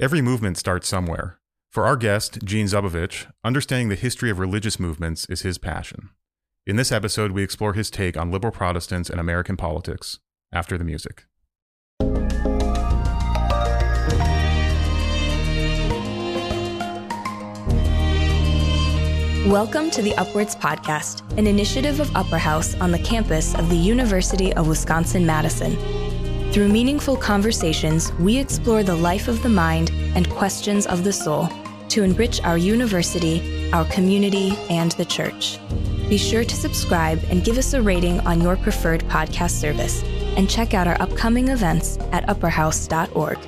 Every movement starts somewhere. For our guest, Gene Zubovich, understanding the history of religious movements is his passion. In this episode, we explore his take on liberal Protestants and American politics after the music. Welcome to the Upwards Podcast, an initiative of Upper House on the campus of the University of Wisconsin Madison. Through meaningful conversations, we explore the life of the mind and questions of the soul to enrich our university, our community, and the church. Be sure to subscribe and give us a rating on your preferred podcast service, and check out our upcoming events at upperhouse.org.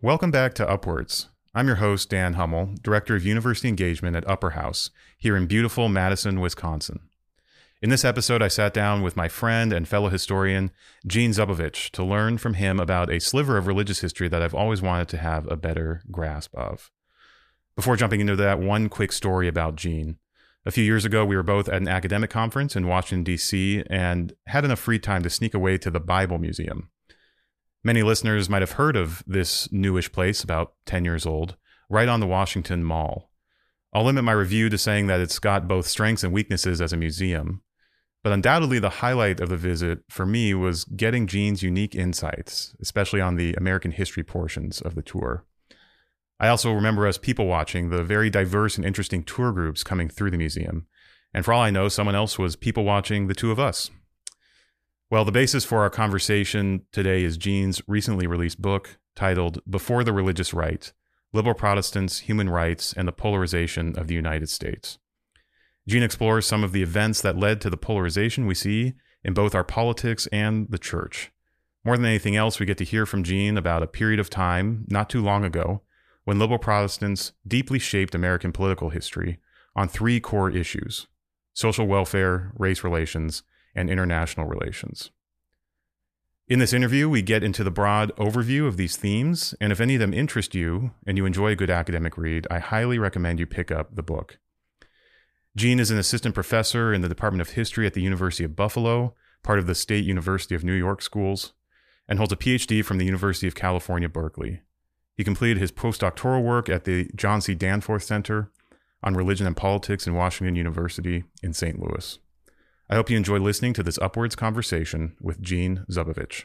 Welcome back to Upwards. I'm your host, Dan Hummel, Director of University Engagement at Upper House, here in beautiful Madison, Wisconsin. In this episode, I sat down with my friend and fellow historian, Gene Zubovich, to learn from him about a sliver of religious history that I've always wanted to have a better grasp of. Before jumping into that, one quick story about Gene. A few years ago, we were both at an academic conference in Washington, D.C., and had enough free time to sneak away to the Bible Museum. Many listeners might have heard of this newish place, about 10 years old, right on the Washington Mall. I'll limit my review to saying that it's got both strengths and weaknesses as a museum. But undoubtedly, the highlight of the visit for me was getting Gene's unique insights, especially on the American history portions of the tour. I also remember us people watching the very diverse and interesting tour groups coming through the museum. And for all I know, someone else was people watching the two of us. Well, the basis for our conversation today is Gene's recently released book titled Before the Religious Right Liberal Protestants, Human Rights, and the Polarization of the United States. Gene explores some of the events that led to the polarization we see in both our politics and the church. More than anything else, we get to hear from Gene about a period of time, not too long ago, when liberal Protestants deeply shaped American political history on three core issues social welfare, race relations, and international relations. In this interview, we get into the broad overview of these themes, and if any of them interest you and you enjoy a good academic read, I highly recommend you pick up the book. Gene is an assistant professor in the Department of History at the University of Buffalo, part of the State University of New York schools, and holds a PhD from the University of California, Berkeley. He completed his postdoctoral work at the John C. Danforth Center on Religion and Politics in Washington University in St. Louis. I hope you enjoy listening to this Upwards conversation with Gene Zubovich.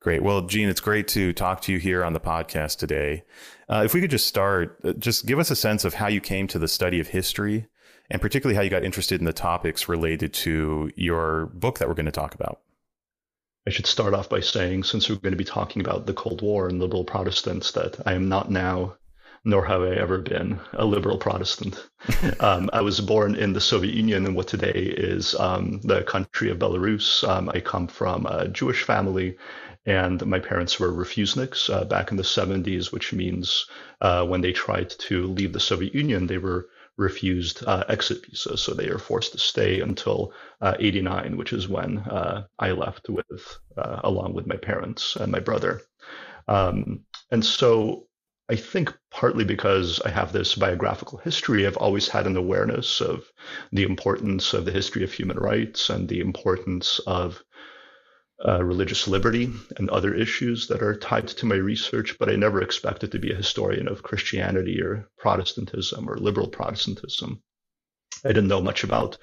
Great. Well, Gene, it's great to talk to you here on the podcast today. Uh, if we could just start, uh, just give us a sense of how you came to the study of history and particularly how you got interested in the topics related to your book that we're going to talk about. I should start off by saying, since we're going to be talking about the Cold War and liberal Protestants, that I am not now, nor have I ever been, a liberal Protestant. um, I was born in the Soviet Union in what today is um, the country of Belarus. Um, I come from a Jewish family and my parents were refuseniks uh, back in the 70s, which means uh, when they tried to leave the Soviet Union, they were refused uh, exit visas, so they are forced to stay until uh, 89, which is when uh, I left with uh, along with my parents and my brother. Um, and so I think partly because I have this biographical history, I've always had an awareness of the importance of the history of human rights and the importance of uh, religious liberty and other issues that are tied to my research, but I never expected to be a historian of Christianity or Protestantism or liberal Protestantism. I didn't know much about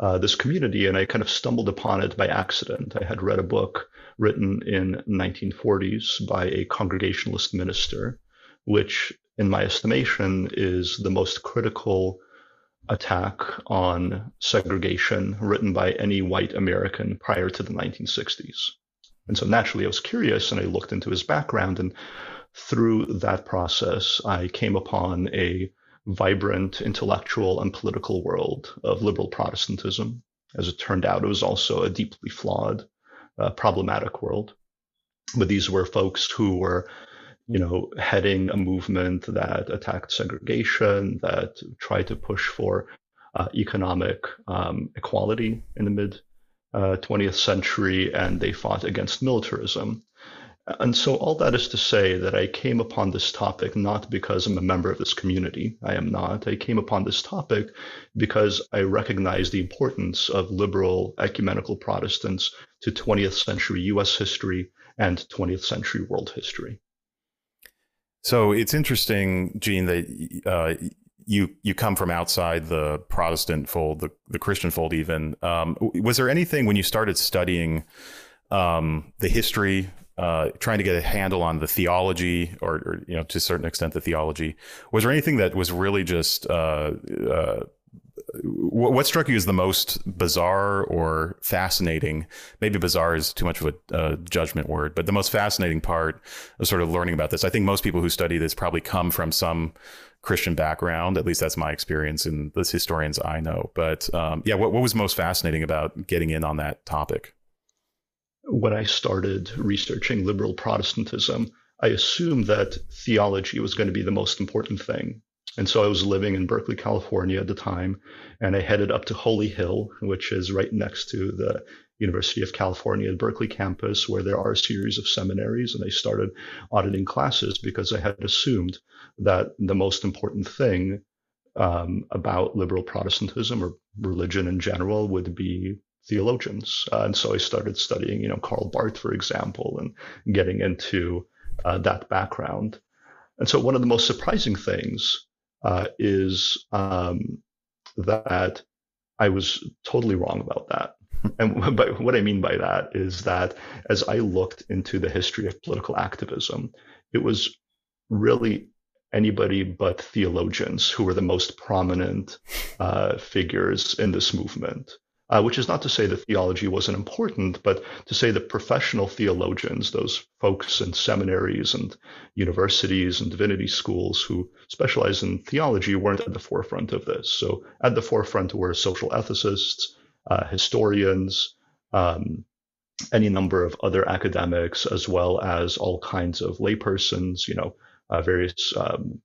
uh, this community, and I kind of stumbled upon it by accident. I had read a book written in 1940s by a Congregationalist minister, which, in my estimation, is the most critical attack on segregation written by any white American prior to the 1960s. And so naturally, I was curious and I looked into his background. And through that process, I came upon a vibrant intellectual and political world of liberal Protestantism. As it turned out, it was also a deeply flawed, uh, problematic world. But these were folks who were you know, heading a movement that attacked segregation, that tried to push for uh, economic um, equality in the mid uh, 20th century, and they fought against militarism. And so, all that is to say that I came upon this topic not because I'm a member of this community. I am not. I came upon this topic because I recognize the importance of liberal ecumenical Protestants to 20th century US history and 20th century world history. So it's interesting, Gene, that uh, you you come from outside the Protestant fold, the, the Christian fold, even. Um, was there anything when you started studying um, the history uh, trying to get a handle on the theology, or, or, you know, to a certain extent, the theology. Was there anything that was really just uh, uh, what struck you as the most bizarre or fascinating? Maybe bizarre is too much of a judgment word, but the most fascinating part of sort of learning about this. I think most people who study this probably come from some Christian background. At least that's my experience in the historians I know. But um, yeah, what, what was most fascinating about getting in on that topic? when I started researching liberal Protestantism, I assumed that theology was going to be the most important thing. And so I was living in Berkeley, California at the time, and I headed up to Holy Hill, which is right next to the University of California at Berkeley campus, where there are a series of seminaries. And I started auditing classes because I had assumed that the most important thing um, about liberal Protestantism or religion in general would be theologians. Uh, and so I started studying, you know, Karl Barth, for example, and getting into uh, that background. And so one of the most surprising things uh, is um, that I was totally wrong about that. And by, what I mean by that is that as I looked into the history of political activism, it was really anybody but theologians who were the most prominent uh, figures in this movement uh, which is not to say that theology wasn't important, but to say that professional theologians, those folks in seminaries and universities and divinity schools who specialize in theology, weren't at the forefront of this. So at the forefront were social ethicists, uh, historians, um, any number of other academics, as well as all kinds of laypersons, you know, uh, various um,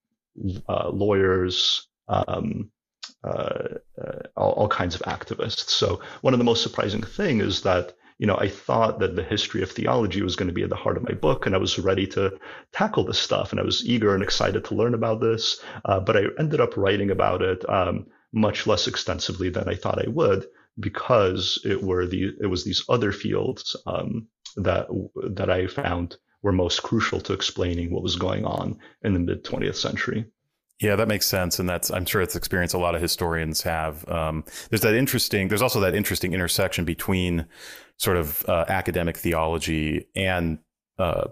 uh, lawyers, um, uh, uh, all, all, kinds of activists. So one of the most surprising thing is that you know I thought that the history of theology was going to be at the heart of my book, and I was ready to tackle this stuff, and I was eager and excited to learn about this. Uh, but I ended up writing about it um, much less extensively than I thought I would because it were the it was these other fields um, that that I found were most crucial to explaining what was going on in the mid 20th century. Yeah, that makes sense, and that's I'm sure it's experience a lot of historians have. Um, there's that interesting. There's also that interesting intersection between sort of uh, academic theology and uh,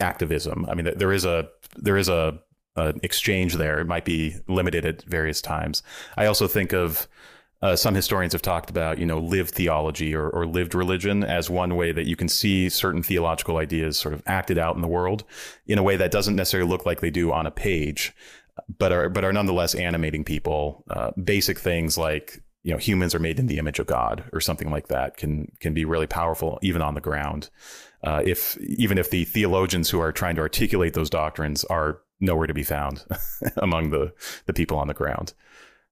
activism. I mean, there is a there is a an exchange there. It might be limited at various times. I also think of uh, some historians have talked about, you know, lived theology or, or, lived religion as one way that you can see certain theological ideas sort of acted out in the world in a way that doesn't necessarily look like they do on a page but are but are nonetheless animating people. Uh, basic things like you know humans are made in the image of God or something like that can can be really powerful even on the ground. Uh, if even if the theologians who are trying to articulate those doctrines are nowhere to be found among the the people on the ground.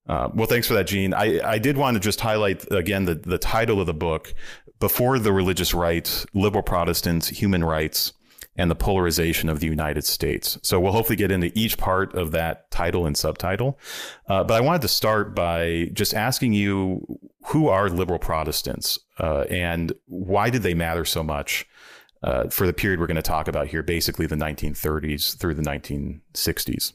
Uh, well, thanks for that, Gene. I, I did want to just highlight again the, the title of the book, Before the Religious Right, Liberal Protestants, Human Rights, and the polarization of the United States. So we'll hopefully get into each part of that title and subtitle. Uh, but I wanted to start by just asking you who are liberal Protestants uh, and why did they matter so much uh, for the period we're going to talk about here, basically the 1930s through the 1960s?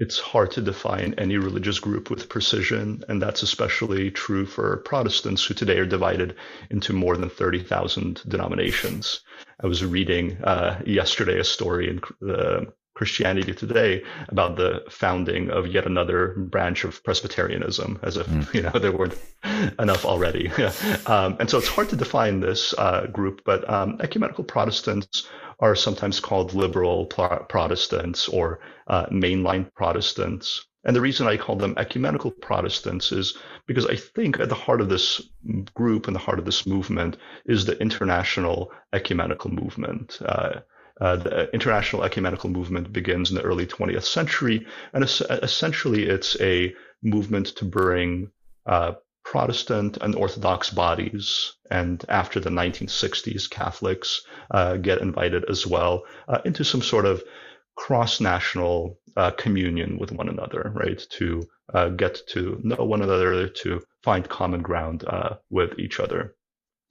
It's hard to define any religious group with precision, and that's especially true for Protestants who today are divided into more than 30,000 denominations. I was reading uh, yesterday a story in the Christianity Today about the founding of yet another branch of Presbyterianism, as if mm. you know there weren't enough already. um, and so it's hard to define this uh, group, but um, ecumenical Protestants are sometimes called liberal Protestants or uh, mainline Protestants. And the reason I call them ecumenical Protestants is because I think at the heart of this group and the heart of this movement is the international ecumenical movement. Uh, uh, the international ecumenical movement begins in the early 20th century, and es- essentially it's a movement to bring uh, Protestant and Orthodox bodies, and after the 1960s, Catholics uh, get invited as well uh, into some sort of cross national uh, communion with one another, right? To uh, get to know one another, to find common ground uh, with each other.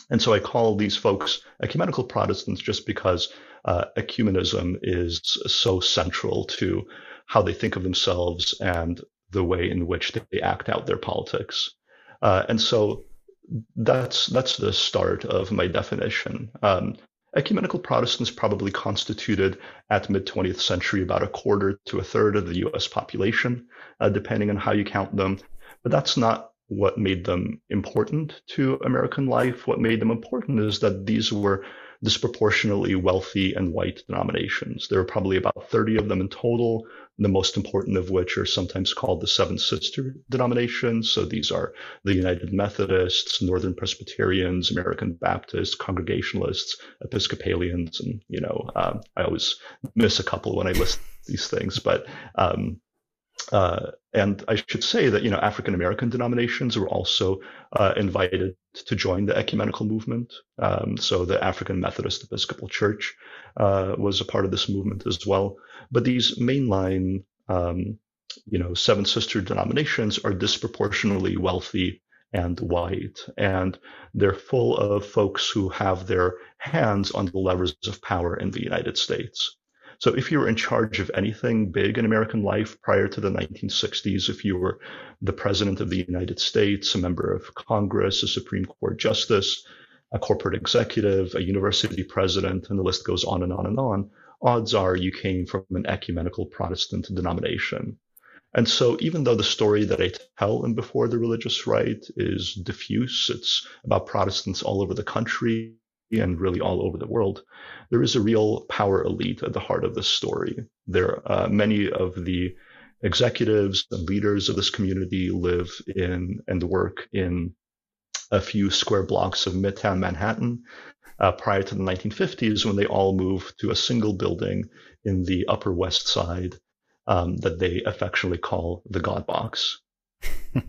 And so I call these folks ecumenical Protestants just because uh, ecumenism is so central to how they think of themselves and the way in which they act out their politics. Uh, and so that's that's the start of my definition. Um, ecumenical Protestants probably constituted at mid 20th century about a quarter to a third of the U.S. population, uh, depending on how you count them. But that's not what made them important to American life. What made them important is that these were disproportionately wealthy and white denominations. There were probably about 30 of them in total, the most important of which are sometimes called the Seven Sister denominations. So these are the United Methodists, Northern Presbyterians, American Baptists, Congregationalists, Episcopalians, and you know um, I always miss a couple when I list these things, but um, uh, and I should say that you know African American denominations were also uh, invited to join the ecumenical movement. Um, so the African Methodist Episcopal Church uh, was a part of this movement as well. But these mainline, um, you know, seven sister denominations are disproportionately wealthy and white, and they're full of folks who have their hands on the levers of power in the United States. So if you were in charge of anything big in American life prior to the 1960s, if you were the president of the United States, a member of Congress, a Supreme Court justice, a corporate executive, a university president, and the list goes on and on and on, odds are you came from an ecumenical Protestant denomination. And so, even though the story that I tell in Before the Religious Right is diffuse, it's about Protestants all over the country, and really all over the world, there is a real power elite at the heart of this story. There, uh, many of the executives and leaders of this community live in and work in a few square blocks of Midtown Manhattan. Uh, prior to the 1950s, when they all moved to a single building in the Upper West Side um, that they affectionately call the God Box.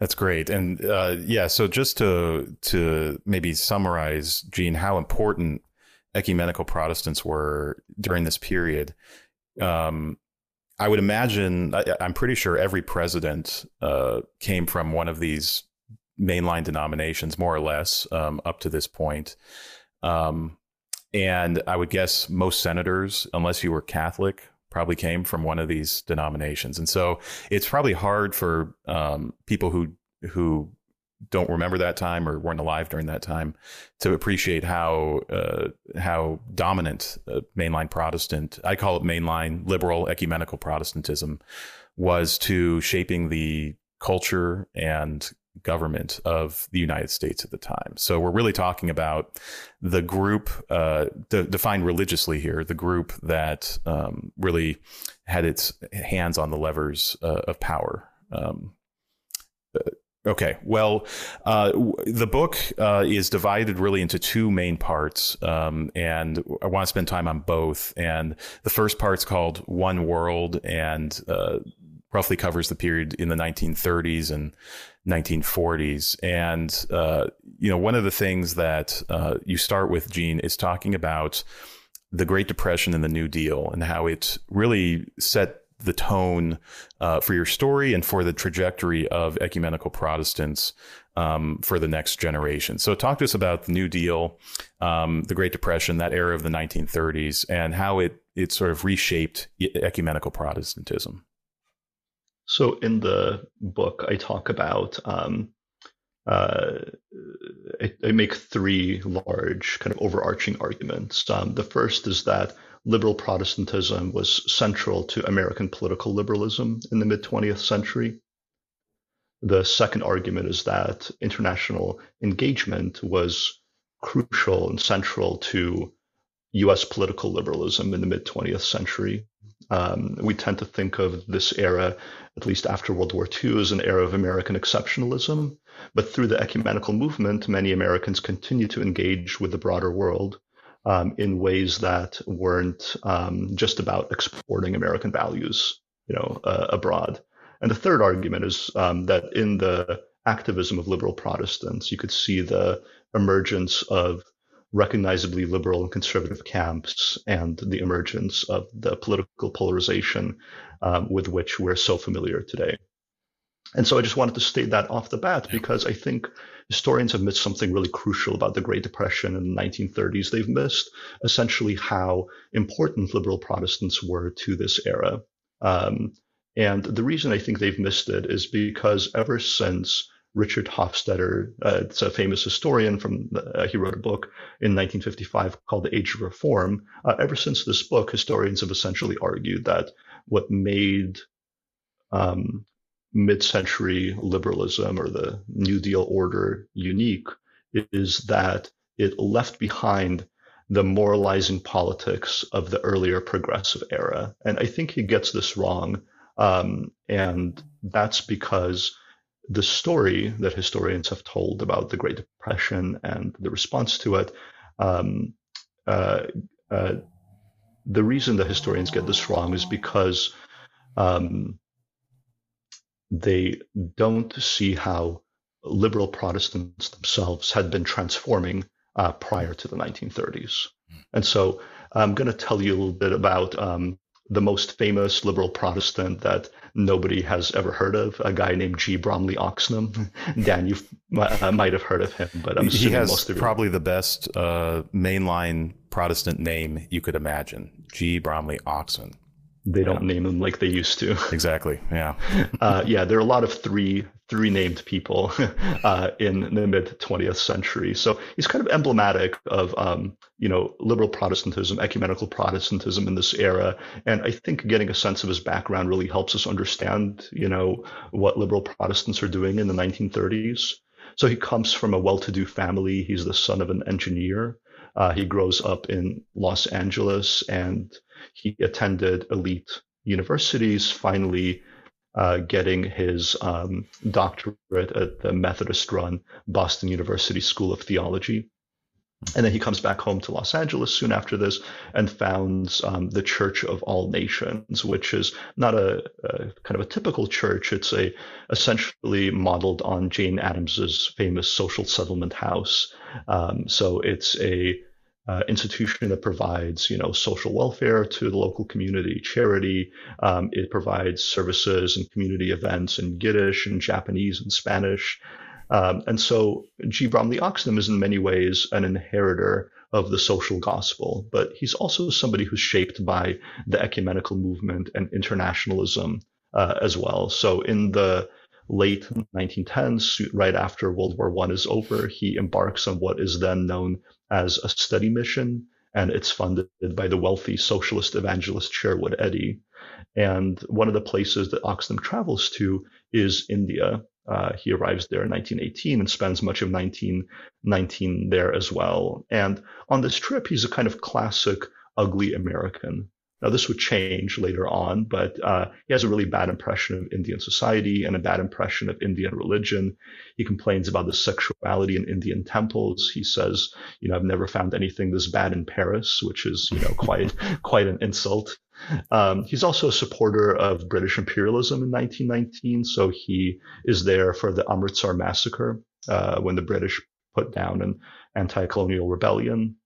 That's great. And uh, yeah, so just to to maybe summarize, Gene, how important ecumenical Protestants were during this period. Um, I would imagine, I, am pretty sure every president uh, came from one of these mainline denominations, more or less, um, up to this point. Um, and I would guess most senators, unless you were Catholic, probably came from one of these denominations, and so it's probably hard for um, people who who don't remember that time or weren't alive during that time to appreciate how uh, how dominant uh, mainline Protestant I call it mainline liberal ecumenical Protestantism was to shaping the culture and government of the United States at the time. So we're really talking about the group uh, de- defined religiously here, the group that um, really had its hands on the levers uh, of power. Um, uh, Okay, well, uh, the book uh, is divided really into two main parts, um, and I want to spend time on both. And the first part's called One World, and uh, roughly covers the period in the 1930s and 1940s. And, uh, you know, one of the things that uh, you start with, Gene, is talking about the Great Depression and the New Deal and how it really set the tone uh, for your story and for the trajectory of ecumenical Protestants um, for the next generation. So, talk to us about the New Deal, um, the Great Depression, that era of the 1930s, and how it it sort of reshaped ecumenical Protestantism. So in the book, I talk about um, uh, I, I, make three large kind of overarching arguments. Um, the first is that liberal Protestantism was central to American political liberalism in the mid 20th century. The second argument is that international engagement was crucial and central to US political liberalism in the mid 20th century. Um, we tend to think of this era, at least after World War II, as an era of American exceptionalism. But through the ecumenical movement, many Americans continue to engage with the broader world um, in ways that weren't um, just about exporting American values, you know, uh, abroad. And the third argument is um, that in the activism of liberal Protestants. You could see the emergence of recognizably liberal and conservative camps and the emergence of the political polarization um, with which we're so familiar today. And so I just wanted to state that off the bat because I think historians have missed something really crucial about the Great Depression in the 1930s. They've missed essentially how important liberal Protestants were to this era. Um, and the reason I think they've missed it is because ever since Richard Hofstadter, uh, it's a famous historian from, uh, he wrote a book in 1955 called The Age of Reform. Uh, ever since this book, historians have essentially argued that what made um, mid-century liberalism or the New Deal order unique is that it left behind the moralizing politics of the earlier progressive era. And I think he gets this wrong. Um, and that's because the story that historians have told about the Great Depression and the response to it, um, uh, uh, the reason that historians get this wrong is because um, they don't see how liberal Protestants themselves had been transforming uh, prior to the 1930s. And so I'm going to tell you a little bit about um, the most famous liberal Protestant that nobody has ever heard of, a guy named G. Bromley Oxnam. Dan, you uh, might have heard of him, but I'm he has most of probably the best uh, mainline Protestant name you could imagine, G. Bromley Oxnam. They don't name them like they used to. Exactly. Yeah. uh, yeah, there are a lot of three three named people uh, in the mid 20th century. So he's kind of emblematic of um, you know liberal Protestantism, ecumenical Protestantism in this era. And I think getting a sense of his background really helps us understand you know what liberal Protestants are doing in the 1930s. So he comes from a well-to-do family. He's the son of an engineer. Uh, he grows up in Los Angeles and he attended elite universities, finally uh, getting his um, doctorate at the Methodist run Boston University School of Theology. And then he comes back home to Los Angeles soon after this and founds um, the Church of All Nations, which is not a, a, kind of a typical church. It's a essentially modeled on Jane Addams's famous social settlement house. Um, so it's a uh, institution that provides, you know, social welfare to the local community, charity. Um, it provides services and community events in Yiddish and Japanese and Spanish. Um, and so G. Bromley Oxnam is in many ways an inheritor of the social gospel, but he's also somebody who's shaped by the ecumenical movement and internationalism uh, as well. So in the late 1910s, right after World War I is over, he embarks on what is then known as a study mission, and it's funded by the wealthy socialist evangelist Sherwood Eddy. And one of the places that Oxnam travels to is India. Uh, he arrives there in 1918 and spends much of 1919 there as well. And on this trip, he's a kind of classic ugly American. Now, this would change later on, but uh, he has a really bad impression of Indian society and a bad impression of Indian religion. He complains about the sexuality in Indian temples. He says, you know, I've never found anything this bad in Paris, which is, you know, quite quite an insult. Um, he's also a supporter of British imperialism in 1919, so he is there for the Amritsar massacre uh, when the British put down an anti-colonial rebellion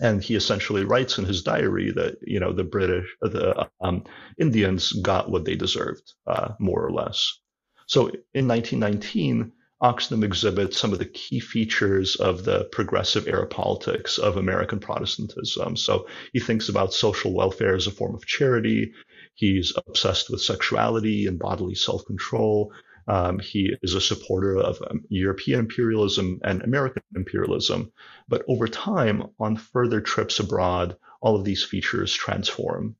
and he essentially writes in his diary that you know the British, the um, Indians got what they deserved, uh, more or less. So in 1919, Oxnam exhibits some of the key features of the progressive era politics of American Protestantism. So he thinks about social welfare as a form of charity. He's obsessed with sexuality and bodily self-control. Um, he is a supporter of um, European imperialism and American imperialism. But over time, on further trips abroad, all of these features transform.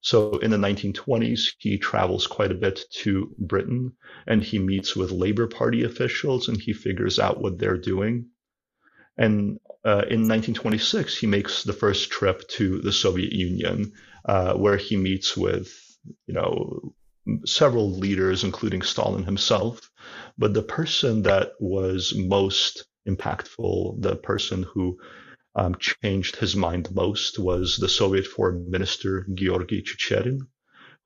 So in the 1920s, he travels quite a bit to Britain and he meets with Labor Party officials and he figures out what they're doing. And uh, in 1926, he makes the first trip to the Soviet Union, uh, where he meets with, you know, several leaders, including Stalin himself. But the person that was most impactful, the person who um, changed his mind most, was the Soviet Foreign Minister Georgy Chicherin,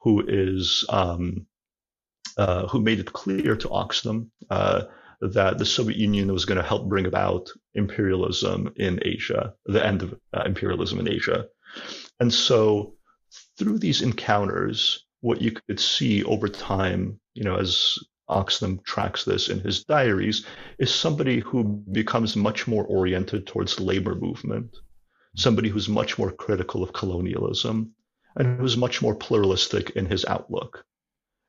who is um, uh, who made it clear to Oxnam uh, that the Soviet Union was going to help bring about imperialism in Asia, the end of uh, imperialism in Asia. And so through these encounters, what you could see over time, you know, as Oxnam tracks this in his diaries, is somebody who becomes much more oriented towards labor movement, somebody who's much more critical of colonialism, and who's much more pluralistic in his outlook.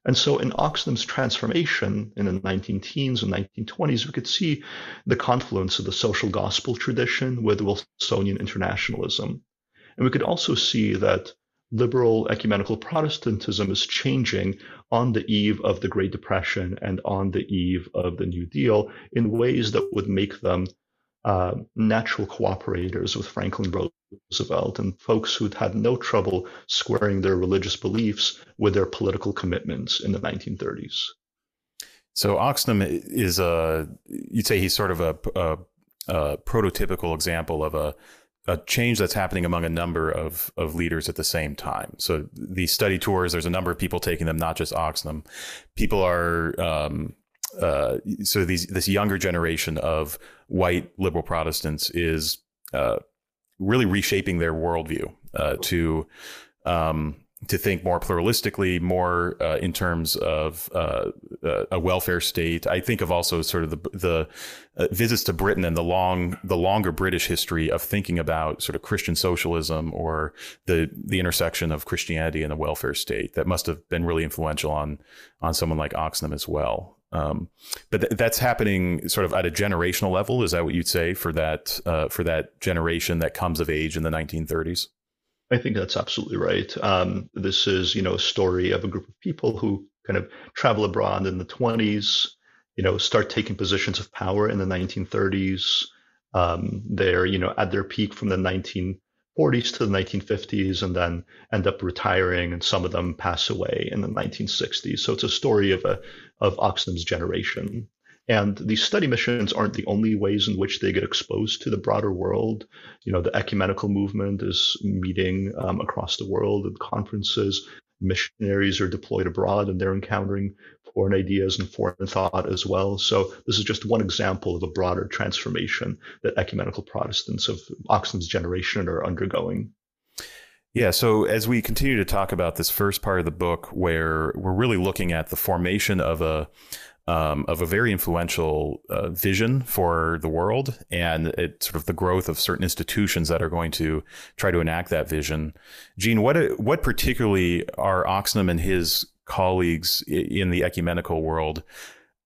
And so in Oxnam's transformation in the 19 teens and 1920s, we could see the confluence of the social gospel tradition with Wilsonian internationalism. And we could also see that liberal ecumenical Protestantism is changing on the eve of the Great Depression and on the eve of the New Deal in ways that would make them uh, natural cooperators with Franklin Roosevelt and folks who'd had no trouble squaring their religious beliefs with their political commitments in the 1930s. So Oxnam is a, you'd say he's sort of a, a, a prototypical example of a a change that's happening among a number of, of leaders at the same time. So these study tours, there's a number of people taking them, not just Oxnam. People are um, uh, so these this younger generation of white liberal Protestants is uh, really reshaping their worldview uh, to um, to think more pluralistically, more uh, in terms of uh, uh, a welfare state. I think of also sort of the the uh, visits to Britain and the long the longer British history of thinking about sort of Christian socialism or the the intersection of Christianity and the welfare state that must have been really influential on on someone like Oxnam as well. Um, but th- that's happening sort of at a generational level. Is that what you'd say for that uh, for that generation that comes of age in the 1930s? I think that's absolutely right. Um, this is, you know, a story of a group of people who kind of travel abroad in the 20s, you know, start taking positions of power in the 1930s. Um, they're, you know, at their peak from the 1940s to the 1950s, and then end up retiring, and some of them pass away in the 1960s. So it's a story of a of Oxnam's generation. And these study missions aren't the only ways in which they get exposed to the broader world. You know, the ecumenical movement is meeting um, across the world at conferences. Missionaries are deployed abroad and they're encountering foreign ideas and foreign thought as well. So this is just one example of a broader transformation that ecumenical Protestants of Oxnam's generation are undergoing. Yeah, so as we continue to talk about this first part of the book, where we're really looking at the formation of a um, of a very influential uh, vision for the world and it sort of the growth of certain institutions that are going to try to enact that vision. Gene, what what particularly are Oxnam and his colleagues in the ecumenical world?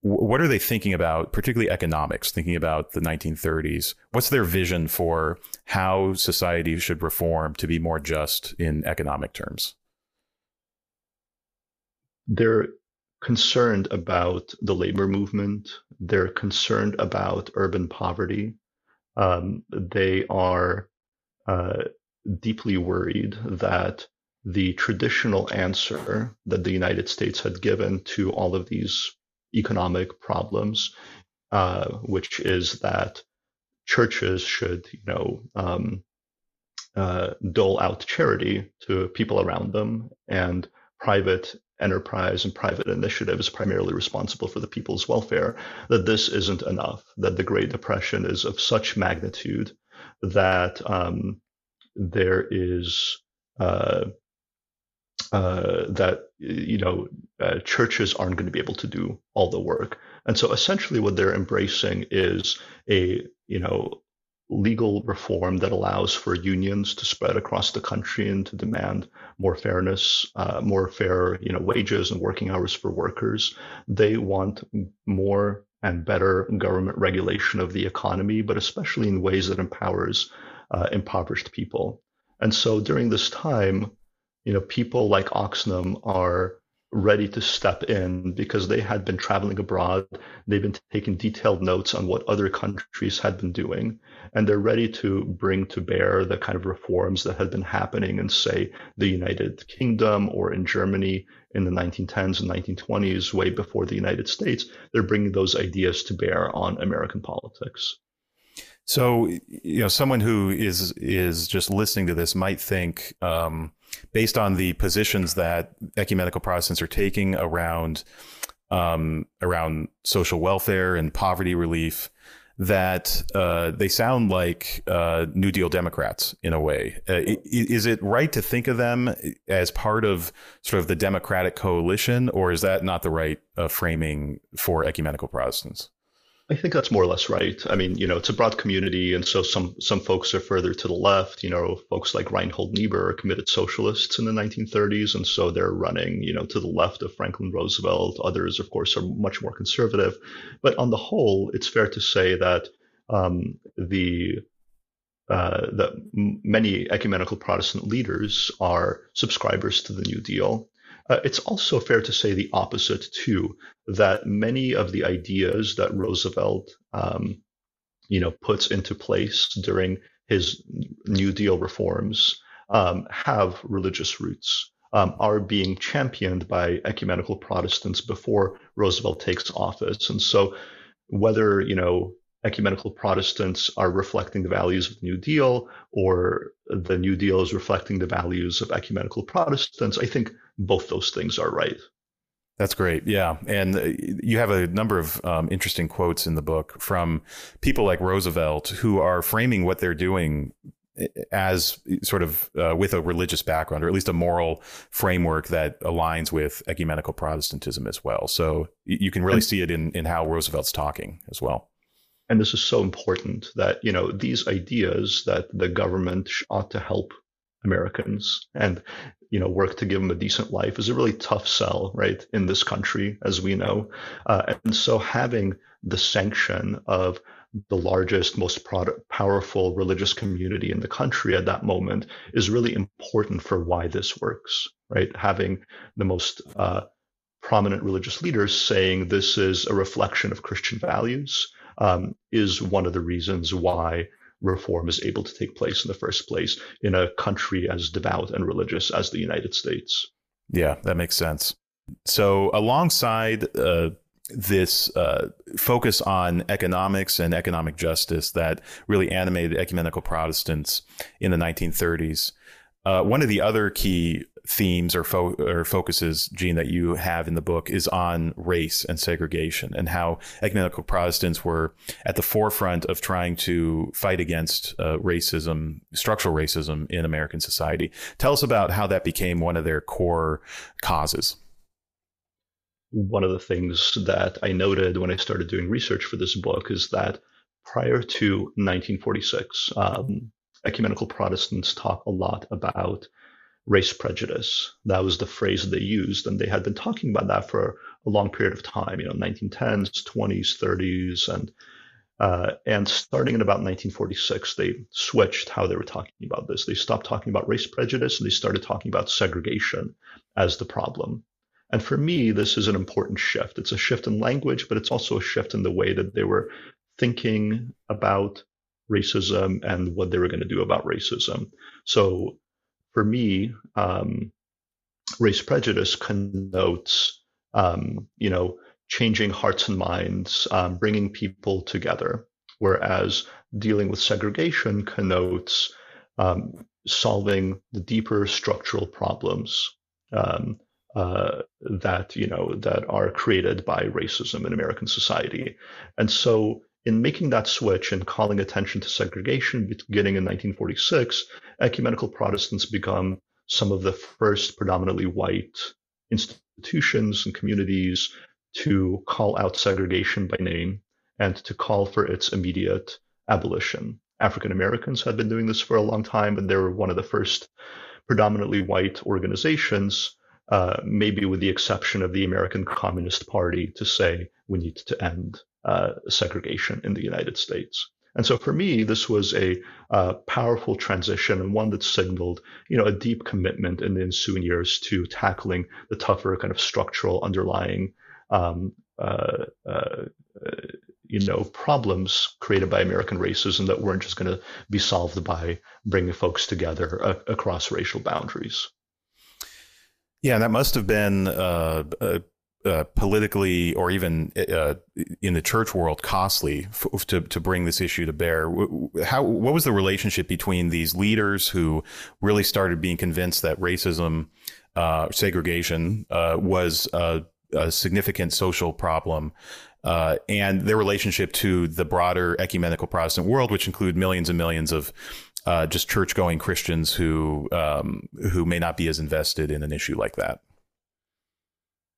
What are they thinking about, particularly economics, thinking about the 1930s? What's their vision for how society should reform to be more just in economic terms? They're concerned about the labor movement. They're concerned about urban poverty. Um, they are uh, deeply worried that the traditional answer that the United States had given to all of these economic problems, uh, which is that churches should, you know, um, uh, dole out charity to people around them, and private enterprise and private initiative is primarily responsible for the people's welfare, that this isn't enough, that the Great Depression is of such magnitude that um, there is uh, uh, that you know uh, churches aren't going to be able to do all the work, and so essentially what they're embracing is a you know legal reform that allows for unions to spread across the country and to demand more fairness, uh, more fair, you know, wages and working hours for workers. They want more and better government regulation of the economy, but especially in ways that empowers uh, impoverished people. And so during this time, you know, people like Oxnam are ready to step in because they had been traveling abroad. They've been taking detailed notes on what other countries had been doing, and they're ready to bring to bear the kind of reforms that had been happening in, say, the United Kingdom or in Germany in the 1910s and 1920s, way before the United States. They're bringing those ideas to bear on American politics. So, you know, someone who is is just listening to this might think. Um, based on the positions that ecumenical Protestants are taking around um, around social welfare and poverty relief that uh, they sound like uh, New Deal Democrats in a way. Uh, is it right to think of them as part of sort of the Democratic coalition, or is that not the right uh, framing for ecumenical Protestants? I think that's more or less right. I mean, you know, it's a broad community, and so some some folks are further to the left. You know, folks like Reinhold Niebuhr are committed socialists in the 1930s, and so they're running, you know, to the left of Franklin Roosevelt. Others, of course, are much more conservative. But on the whole, it's fair to say that um, the uh, that many ecumenical Protestant leaders are subscribers to the New Deal. Uh, it's also fair to say the opposite too, that many of the ideas that Roosevelt, um, you know, puts into place during his New Deal reforms um, have religious roots. Um, are being championed by ecumenical Protestants before Roosevelt takes office, and so whether you know ecumenical Protestants are reflecting the values of the New Deal or the New Deal is reflecting the values of ecumenical Protestants, I think both those things are right. That's great. Yeah. And uh, you have a number of um, interesting quotes in the book from people like Roosevelt who are framing what they're doing eh, as sort of uh, with a religious background or at least a moral framework that aligns with ecumenical Protestantism as well. So you can really see it in, in how Roosevelt's talking as well and this is so important that you know these ideas that the government ought to help Americans and you know work to give them a decent life is a really tough sell, right? In this country, as we know, uh, and so having the sanction of the largest, most powerful religious community in the country at that moment is really important for why this works, right? Having the most uh, prominent religious leaders saying this is a reflection of Christian values um, is one of the reasons why reform is able to take place in the first place in a country as devout and religious as the United States. Yeah, that makes sense. So, alongside uh, this uh, focus on economics and economic justice that really animated ecumenical Protestants in the 1930s, uh, one of the other key themes or, fo- or focuses, Gene, that you have in the book is on race and segregation and how ecumenical Protestants were at the forefront of trying to fight against uh, racism, structural racism in American society. Tell us about how that became one of their core causes. One of the things that I noted when I started doing research for this book is that prior to 1946, um, ecumenical Protestants talk a lot about race prejudice. That was the phrase they used, and they had been talking about that for a long period of time. You know, 1910s, 20s, 30s, and uh, and starting in about 1946, they switched how they were talking about this. They stopped talking about race prejudice and they started talking about segregation as the problem. And for me, this is an important shift. It's a shift in language, but it's also a shift in the way that they were thinking about racism and what they were going to do about racism. So for me, um, race prejudice connotes, um, you know, changing hearts and minds, um, bringing people together, whereas dealing with segregation connotes um, solving the deeper structural problems um, uh, that you know that are created by racism in American society, and so in making that switch and calling attention to segregation beginning in 1946, ecumenical Protestants become some of the first predominantly white institutions and communities to call out segregation by name and to call for its immediate abolition. African Americans had been doing this for a long time, and they were one of the first predominantly white organizations, uh, maybe with the exception of the American Communist Party, to say we need to end uh, segregation in the United States. And so for me, this was a uh, powerful transition and one that signaled, you know, a deep commitment in the ensuing years to tackling the tougher kind of structural underlying, um, uh, uh, you know, problems created by American racism that weren't just going to be solved by bringing folks together uh, across racial boundaries. Yeah, and that must have been uh, uh, politically or even uh, in the church world costly f- to to bring this issue to bear. How what was the relationship between these leaders who really started being convinced that racism, uh, segregation uh, was uh, a significant social problem. Uh, and their relationship to the broader ecumenical Protestant world, which include millions and millions of just church-going Christians who um, who may not be as invested in an issue like that.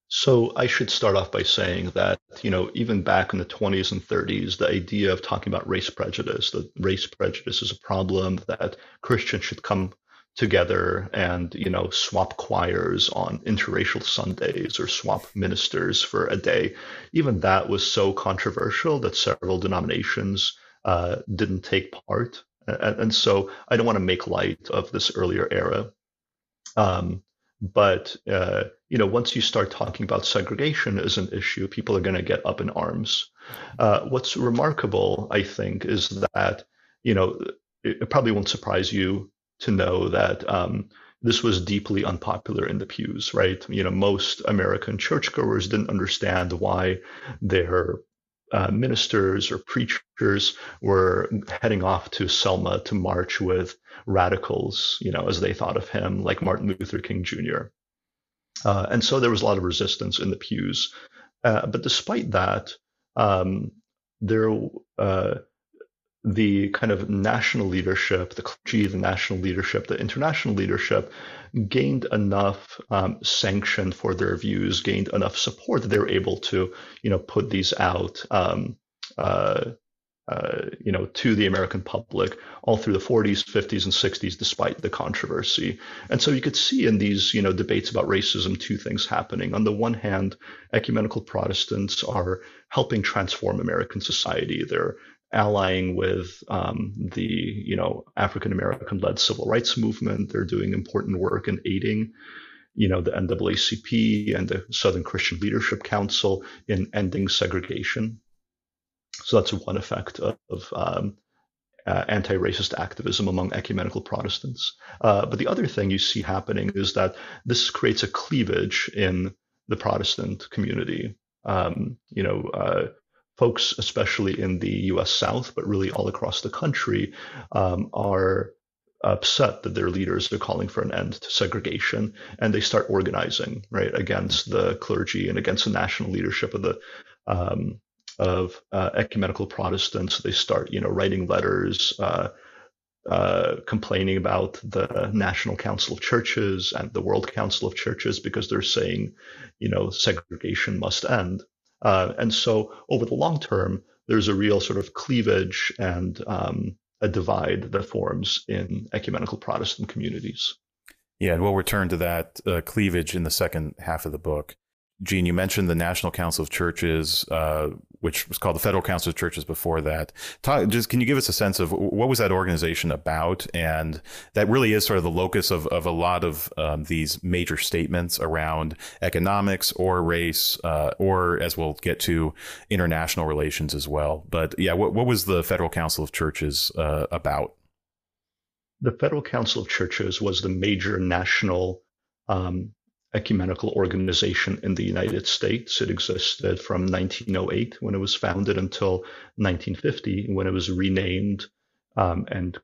So I should start off by saying that, you know, even back in the 20s and 30s, the idea of talking about race prejudice, that race prejudice is a problem, that Christians should come together and, you know, swap choirs on interracial Sundays or swap ministers for a day, even that was so controversial that several denominations uh, didn't take part. And, so I don't want to make light of this earlier era. Um, but uh, you know, once you start talking about segregation as an issue, people are going to get up in arms. Uh, what's remarkable, I think, is that you know it, probably won't surprise you to know that um, this was deeply unpopular in the pews, right? You know, most American churchgoers didn't understand why their uh, ministers or preachers were heading off to Selma to march with radicals, you know, as they thought of him, like Martin Luther King Jr. Uh, and so there was a lot of resistance in the pews. Uh, but despite that, um, there uh, the kind of national leadership, the clergy, the national leadership, the international leadership gained enough um, sanction for their views, gained enough support that they were able to, you know, put these out, um, uh, uh, you know, to the American public all through the 40s, 50s, and 60s, despite the controversy. And so you could see in these, you know, debates about racism two things happening. On the one hand, ecumenical Protestants are helping transform American society. They're allying with um, the you know African American led civil rights movement. They're doing important work in aiding you know the NAACP and the Southern Christian Leadership Council in ending segregation. So that's one effect of, of um, uh, anti-racist activism among ecumenical Protestants. Uh, but the other thing you see happening is that this creates a cleavage in the Protestant community. Um, you know, uh, folks, especially in the U.S. South, but really all across the country, um, are upset that their leaders are calling for an end to segregation, and they start organizing right against the clergy and against the national leadership of the um, of uh, ecumenical Protestants. They start, you know, writing letters. Uh, uh, complaining about the National Council of Churches and the World Council of Churches because they're saying, you know, segregation must end. Uh, and so over the long term, there's a real sort of cleavage and um, a divide that forms in ecumenical Protestant communities. Yeah, and we'll return to that uh, cleavage in the second half of the book. Gene, you mentioned the National Council of Churches, uh, which was called the Federal Council of Churches before that. Talk, just can you give us a sense of what was that organization about? And that really is sort of the locus of, of a lot of um, these major statements around economics or race, uh, or as we'll get to, international relations as well. But yeah, what, what was the Federal Council of Churches uh, about? The Federal Council of Churches was the major national um, ecumenical organization in the United States. It existed from 1908 when it was founded until 1950 when it was renamed um, and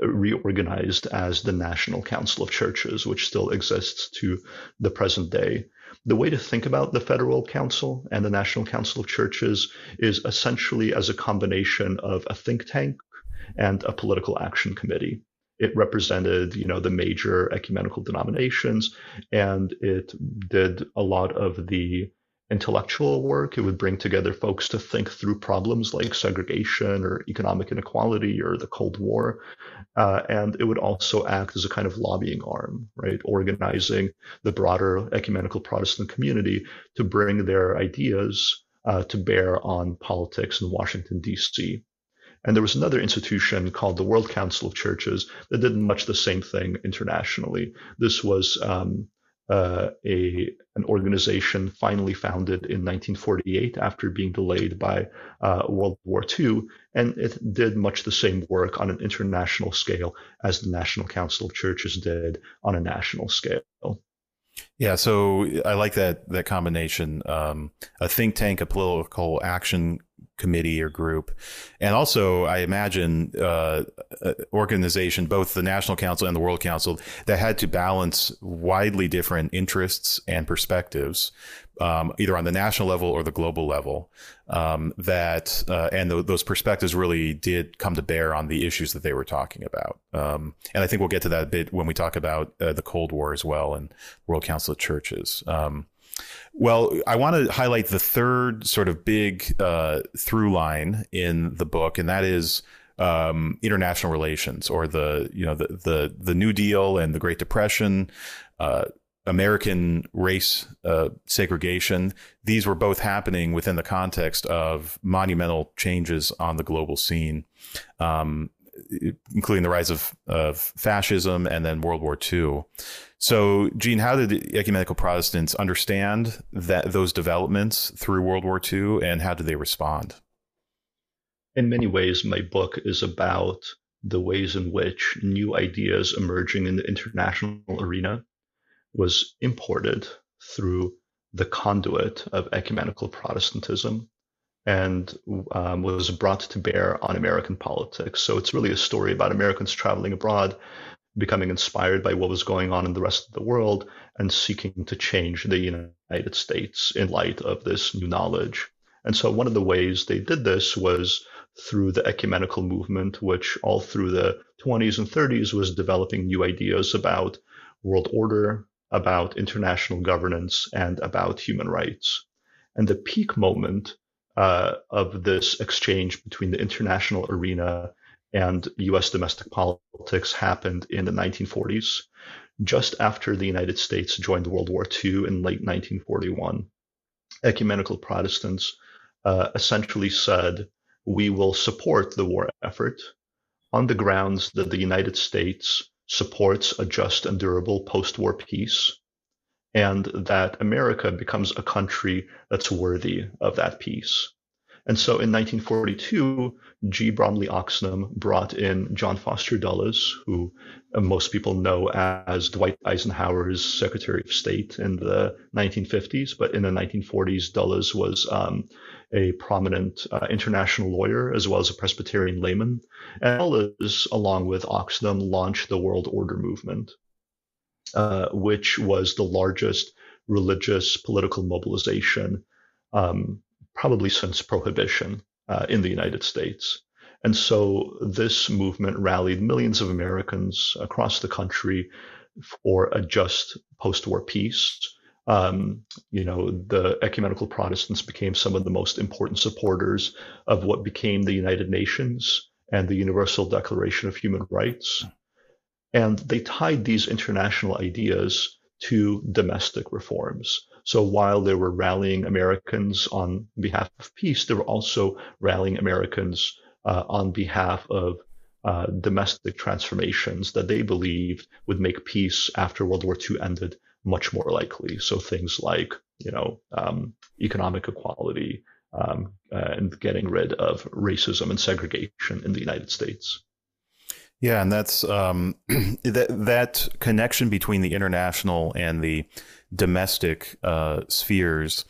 reorganized as the National Council of Churches, which still exists to the present day. The way to think about the Federal Council and the National Council of Churches is essentially as a combination of a think tank and a political action committee it represented you know the major ecumenical denominations and it did a lot of the intellectual work. It would bring together folks to think through problems like segregation or economic inequality or the cold war uh, and it would also act as a kind of lobbying arm right? Organizing the broader ecumenical protestant community to bring their ideas uh, to bear on politics in washington d.c and there was another institution called the World Council of Churches that did much the same thing internationally. This was um, uh, a an organization finally founded in 1948 after being delayed by uh, World War II, and it did much the same work on an international scale as the National Council of Churches did on a national scale. Yeah, so I like that that combination: um, a think tank, a political action committee or group. And also, I imagine uh, organization, both the National Council and the World Council, that had to balance widely different interests and perspectives, um, either on the national level or the global level. Um, that uh, and th- those perspectives really did come to bear on the issues that they were talking about. Um, and I think we'll get to that a bit when we talk about uh, the Cold War as well and World Council of Churches. Well, I want to highlight the third sort of big uh, through line in the book, and that is um, international relations, or the you know the the the New Deal and the Great Depression, uh, American race uh, segregation. These were both happening within the context of monumental changes on the global scene. Um, including the rise of, of fascism and then World War II. So, Gene, how did ecumenical Protestants understand that those developments through World War II, and how did they respond? In many ways, my book is about the ways in which new ideas emerging in the international arena was imported through the conduit of ecumenical Protestantism and um, was brought to bear on American politics. So it's really a story about Americans traveling abroad, becoming inspired by what was going on in the rest of the world, and seeking to change the United States in light of this new knowledge. And so one of the ways they did this was through the ecumenical movement, which all through the 20s and 30s was developing new ideas about world order, about international governance, and about human rights. And the peak moment uh, of this exchange between the international arena and US domestic politics happened in the 1940s, just after the United States joined World War II in late 1941. Ecumenical Protestants uh, essentially said, We will support the war effort on the grounds that the United States supports a just and durable post war peace and that America becomes a country that's worthy of that peace. And so in 1942, G. Bromley Oxnam brought in John Foster Dulles, who uh, most people know as Dwight Eisenhower's Secretary of State in the 1950s. But in the 1940s, Dulles was um, a prominent uh, international lawyer as well as a Presbyterian layman. And Dulles, along with Oxnam, launched the World Order movement uh, which was the largest religious political mobilization um, probably since Prohibition uh, in the United States. And so this movement rallied millions of Americans across the country for a just post war peace. Um, you know, the ecumenical Protestants became some of the most important supporters of what became the United Nations and the Universal Declaration of Human Rights. And they tied these international ideas to domestic reforms. So while they were rallying Americans on behalf of peace, they were also rallying Americans uh, on behalf of uh, domestic transformations that they believed would make peace after World War II ended much more likely. So things like, you know, um, economic equality um, uh, and getting rid of racism and segregation in the United States. Yeah, and that's um, that that connection between the international and the domestic uh, spheres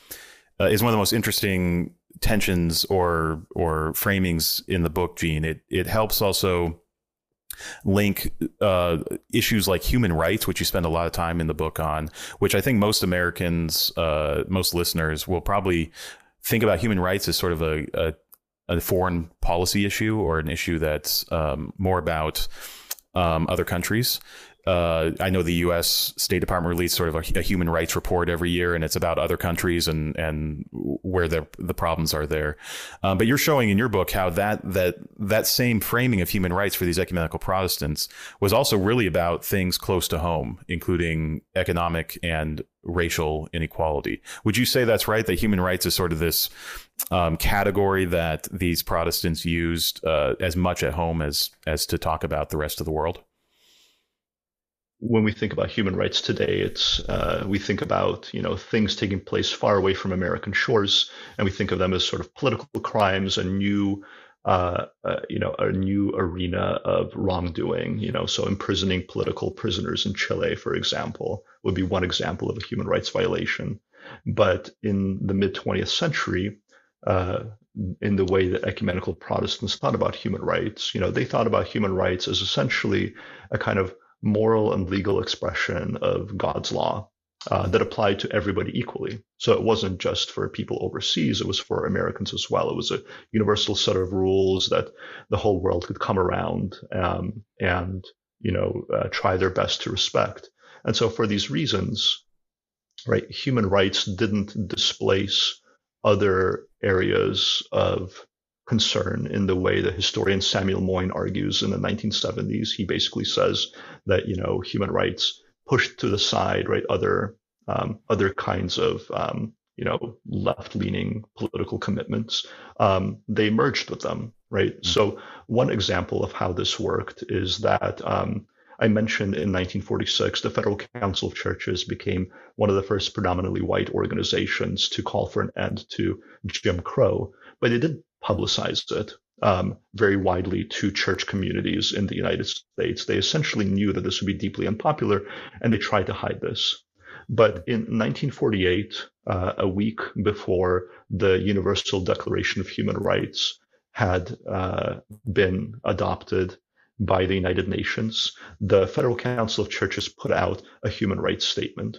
uh, is one of the most interesting tensions or or framings in the book. Gene, it it helps also link uh, issues like human rights, which you spend a lot of time in the book on, which I think most Americans, uh, most listeners will probably think about human rights as sort of a, a a foreign policy issue or an issue that's um, more about um, other countries. Uh, I know the U.S. State Department releases sort of a, a, human rights report every year, and it's about other countries and and where the the problems are there. Um, but you're showing in your book how that that that same framing of human rights for these ecumenical Protestants was also really about things close to home, including economic and racial inequality. Would you say that's right? That human rights is sort of this um, category that these Protestants used uh, as much at home as as to talk about the rest of the world when we think about human rights today, it's uh, we think about you know things taking place far away from American shores, and we think of them as sort of political crimes, a new uh, uh, you know a new arena of wrongdoing. You know, so imprisoning political prisoners in Chile, for example, would be one example of a human rights violation. But in the mid 20th century, uh, in the way that ecumenical Protestants thought about human rights. You know, they thought about human rights as essentially a kind of moral and legal expression of God's law uh, that applied to everybody equally. So it wasn't just for people overseas, it was for Americans as well. It was a universal set of rules that the whole world could come around um, and, you know, uh, try their best to respect. And so for these reasons, right, human rights didn't displace other areas of concern in the way that historian Samuel Moyn argues in the 1970s. He basically says that, you know, human rights pushed to the side, right, other um, other kinds of um, you know left-leaning political commitments. Um, they merged with them, right? Mm-hmm. So one example of how this worked is that um, I mentioned in 1946, the Federal Council of Churches became one of the first predominantly white organizations to call for an end to Jim Crow, but they did publicize it um, very widely to church communities in the United States. They essentially knew that this would be deeply unpopular, and they tried to hide this. But in 1948, uh, a week before the Universal Declaration of Human Rights had uh, been adopted by the United Nations, the Federal Council of Churches put out a human rights statement.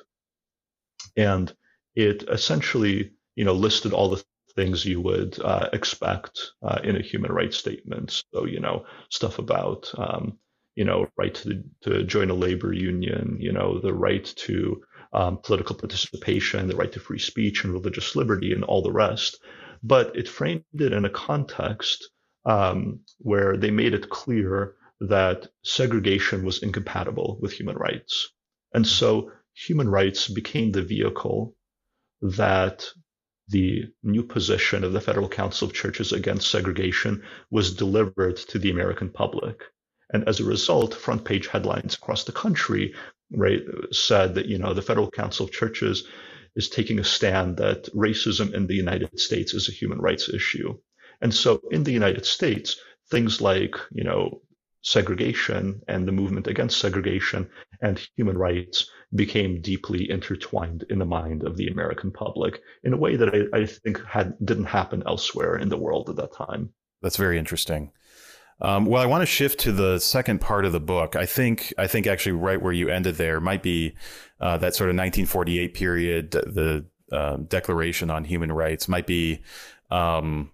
And it essentially, you know, listed all the things you would uh, expect uh, in a human rights statement. So, you know, stuff about, um, you know, right to, to join a labor union, you know, the right to um, political participation, the right to free speech and religious liberty, and all the rest. But it framed it in a context um, where they made it clear that segregation was incompatible with human rights. And so human rights became the vehicle that the new position of the Federal Council of Churches against segregation was delivered to the American public. And as a result, front page headlines across the country right, said that, you know, the Federal Council of Churches is taking a stand that racism in the United States is a human rights issue. And so in the United States, things like, you know, segregation and the movement against segregation and human rights became deeply intertwined in the mind of the American public in a way that I, I think had didn't happen elsewhere in the world at that time. That's very interesting. Um, well, I want to shift to the second part of the book. I think I think actually right where you ended there might be uh, that sort of 1948 period. The uh, Declaration on Human Rights might be um,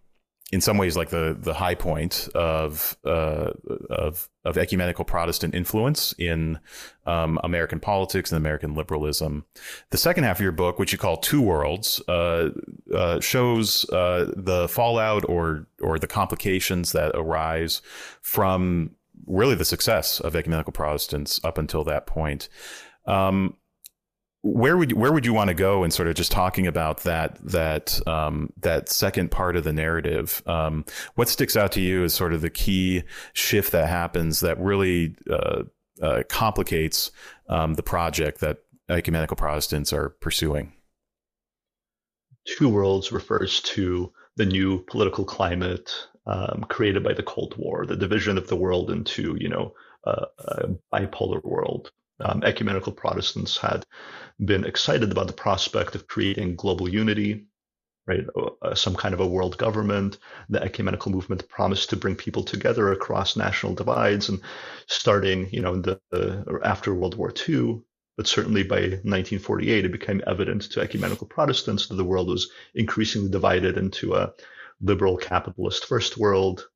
in some ways like the the high point of uh, of of ecumenical Protestant influence in um, American politics and American liberalism. The second half of your book, which you call Two Worlds, uh, uh, shows uh, the fallout or or the complications that arise from really the success of ecumenical Protestants up until that point. Um, where would where would you want to go in sort of just talking about that that um, that second part of the narrative? Um, what sticks out to you as sort of the key shift that happens that really uh, uh, complicates um, the project that ecumenical Protestants are pursuing? Two worlds refers to the new political climate um, created by the Cold War, the division of the world into you know a bipolar world um, ecumenical Protestants had been excited about the prospect of creating global unity, right? Uh, some kind of a world government. The ecumenical movement promised to bring people together across national divides, and starting, you know, the uh, after World War II. But certainly by 1948, it became evident to ecumenical Protestants that the world was increasingly divided into a liberal capitalist first world,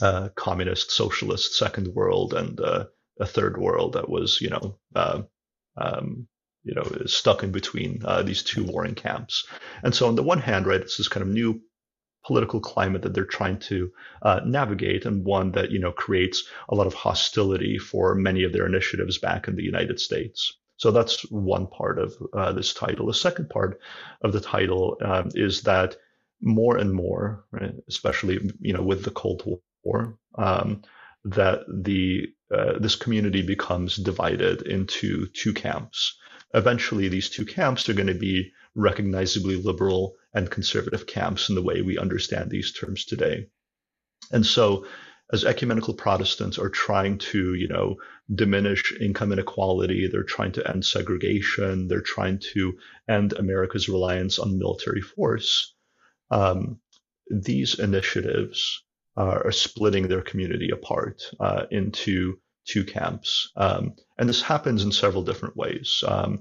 uh, communist socialist second world, and uh, a third world that was, you know, uh, um, you know, stuck in between uh, these two warring camps. And so, on the one hand, right, it's this kind of new political climate that they're trying to uh, navigate, and one that you know creates a lot of hostility for many of their initiatives back in the United States. So that's one part of uh, this title. The second part of the title um, is that more and more, right, especially you know with the Cold War, um, that the uh, this community becomes divided into two camps. Eventually, these two camps are going to be recognizably liberal and conservative camps in the way we understand these terms today. And so, as ecumenical Protestants are trying to, you know, diminish income inequality, they're trying to end segregation, they're trying to end America's reliance on military force. Um, these initiatives are splitting their community apart uh, into two camps. Um, and this happens in several different ways. Um,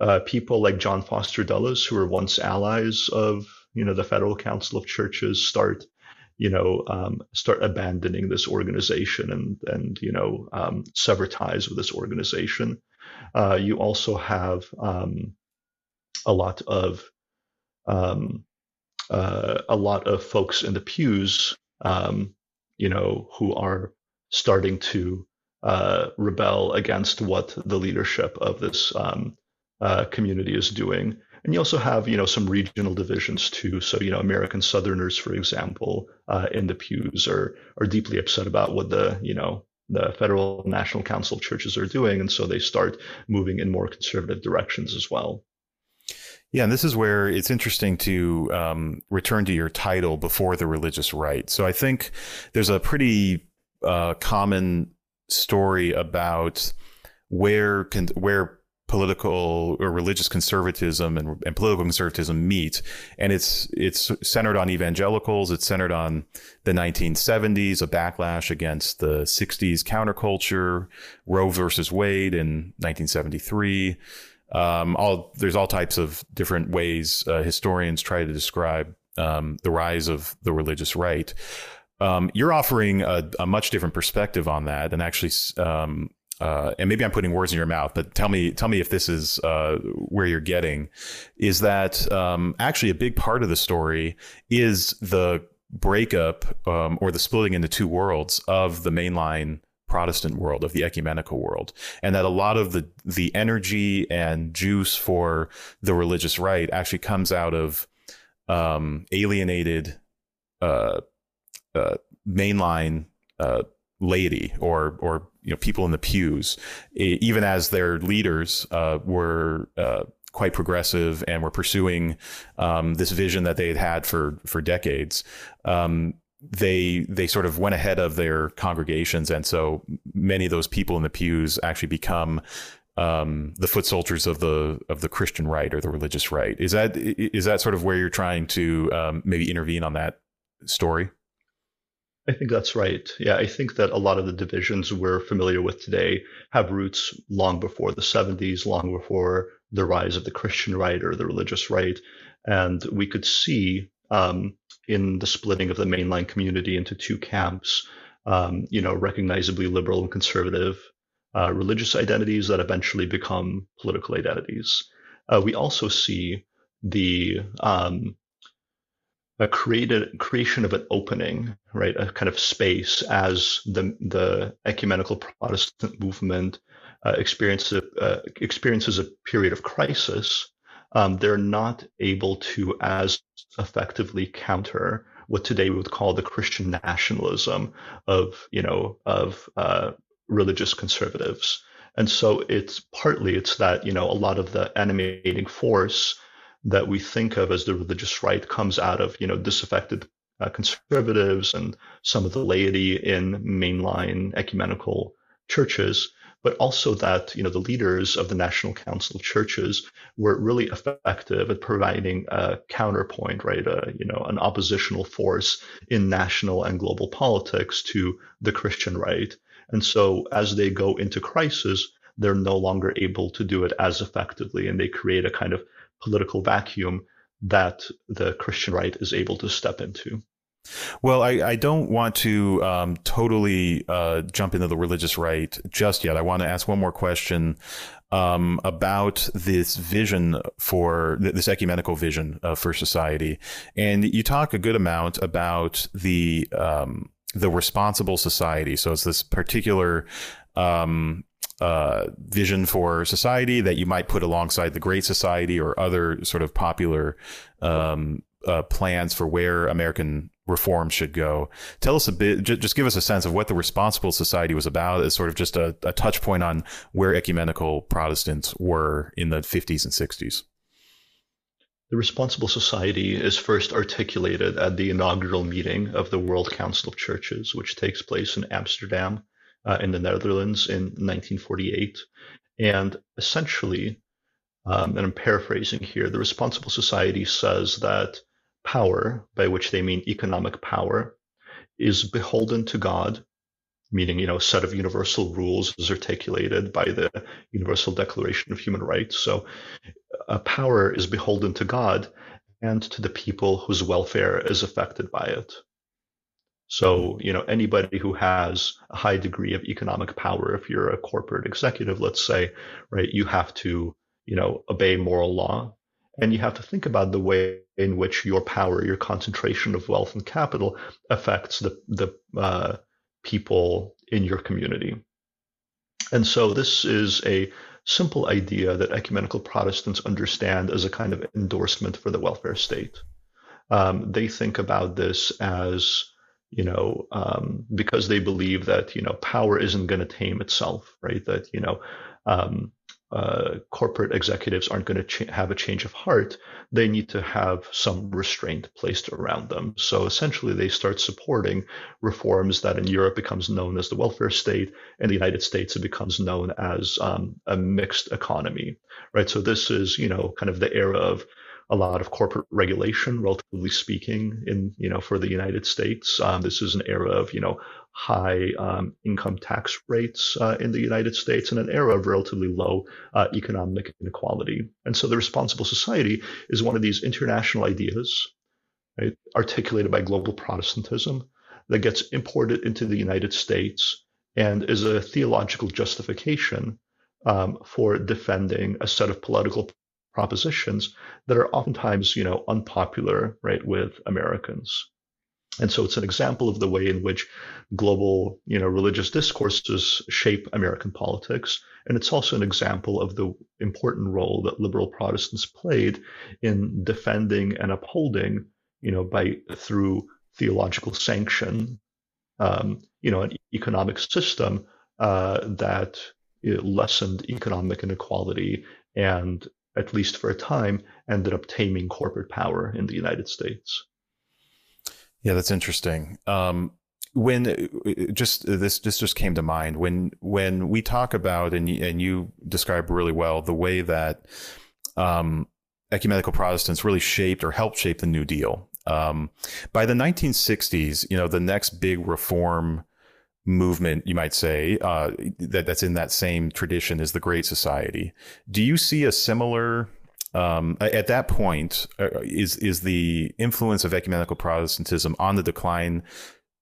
uh, people like John Foster Dulles, who were once allies of you know the Federal Council of Churches, start you know um, start abandoning this organization and and you know um, sever ties with this organization. Uh, you also have um, a lot of um, uh, a lot of folks in the pews, um, you know, who are starting to uh, rebel against what the leadership of this um, uh, community is doing. And you also have, you know, some regional divisions too. So, you know, American Southerners, for example, uh, in the pews are are deeply upset about what the, you know, the Federal National Council of Churches are doing, and so they start moving in more conservative directions as well. Yeah, and this is where it's interesting to um, return to your title before the religious right. So I think there's a pretty uh, common story about where con- where political or religious conservatism and, and, political conservatism meet and it's it's centered on evangelicals it's centered on the 1970s a backlash against the 60s counterculture roe versus wade in 1973 um, all there's all types of different ways uh, historians try to describe um, the rise of the religious right um, you're offering a, a, much different perspective on that and actually um, uh, and maybe I'm putting words in your mouth, but tell me, tell me if this is uh, where you're getting. Is that um, actually a big part of the story? Is the breakup um, or the splitting into two worlds of the mainline Protestant world, of the ecumenical world, and that a lot of the the energy and juice for the religious right actually comes out of um, alienated uh, uh mainline uh, laity or or you know people in the pews, even as their leaders uh, were uh, quite progressive and were pursuing um, this vision that they had had for for decades. Um, they they sort of went ahead of their congregations, and so many of those people in the pews actually become um, the foot soldiers of the of the Christian right or the religious right. Is that is that sort of where you're trying to um, maybe intervene on that story? I think that's right. Yeah, I think that a lot of the divisions we're familiar with today have roots long before the 70s, long before the rise of the Christian right or the religious right. And we could see um, in the splitting of the mainline community into two camps, um, you know, recognizably liberal and conservative uh, religious identities that eventually become political identities. Uh, we also see the um, a created creation of an opening, right, a kind of space as the the ecumenical Protestant movement uh, experiences uh, experiences a period of crisis. Um, they're not able to as effectively counter what today we would call the Christian nationalism of you know of uh, religious conservatives. And so it's partly it's that you know a lot of the animating force that we think of as the religious right comes out of you know disaffected uh, conservatives and some of the laity in mainline ecumenical churches but also that you know the leaders of the national council of churches were really effective at providing a counterpoint right a, you know an oppositional force in national and global politics to the christian right and so as they go into crisis they're no longer able to do it as effectively and they create a kind of political vacuum that the Christian right is able to step into. Well, I, I don't want to um, totally uh, jump into the religious right just yet. I want to ask one more question um, about this vision for this ecumenical vision uh, for society, and you talk a good amount about the um, the responsible society. So it's this particular um, uh, vision for society that you might put alongside the Great Society or other sort of popular um, uh, plans for where American reform should go. Tell us a bit, just give us a sense of what the Responsible Society was about as sort of just a, a touch point on where ecumenical Protestants were in the 50s and 60s. The Responsible Society is first articulated at the inaugural meeting of the World Council of Churches, which takes place in Amsterdam uh, in the Netherlands in 1948. And essentially, um, and I'm paraphrasing here, the Responsible Society says that power, by which they mean economic power, is beholden to God, meaning, you know, a set of universal rules as articulated by the Universal Declaration of Human Rights. So uh, a power is beholden to God and to the people whose welfare is affected by it. So, you know, anybody who has a high degree of economic power, if you're a corporate executive, let's say, right, you have to, you know, obey moral law. And you have to think about the way in which your power, your concentration of wealth and capital affects the, the uh, people in your community. And so this is a simple idea that ecumenical Protestants understand as a kind of endorsement for the welfare state. Um, they think about this as you know, um, because they believe that you know power isn't going to tame itself, right? That you know, um, uh, corporate executives aren't going to ch- have a change of heart. They need to have some restraint placed around them. So essentially, they start supporting reforms that in Europe becomes known as the welfare state, in the United States it becomes known as um, a mixed economy, right? So this is you know kind of the era of a lot of corporate regulation, relatively speaking, in you know for the United States. Um, this is an era of you know high um, income tax rates uh, in the United States and an era of relatively low uh, economic inequality. And so the responsible society is one of these international ideas right, articulated by global Protestantism that gets imported into the United States and is a theological justification um, for defending a set of political propositions that are oftentimes, you know, unpopular, right, with Americans. And so it's an example of the way in which global, you know, religious discourses shape American politics. And it's also an example of the important role that liberal Protestants played in defending and upholding, you know, by through theological sanction, um, you know, an economic system uh, that lessened economic inequality and at least for a time, ended up taming corporate power in the United States. Yeah, that's interesting. Um, when just this this just came to mind when when we talk about and and you describe really well the way that um, ecumenical Protestants really shaped or helped shape the New Deal. Um, by the 1960s, you know, the next big reform movement, you might say, uh, that that's in that same tradition as the Great Society. Do you see a similar? Um, at that point, uh, is is the influence of ecumenical Protestantism on the decline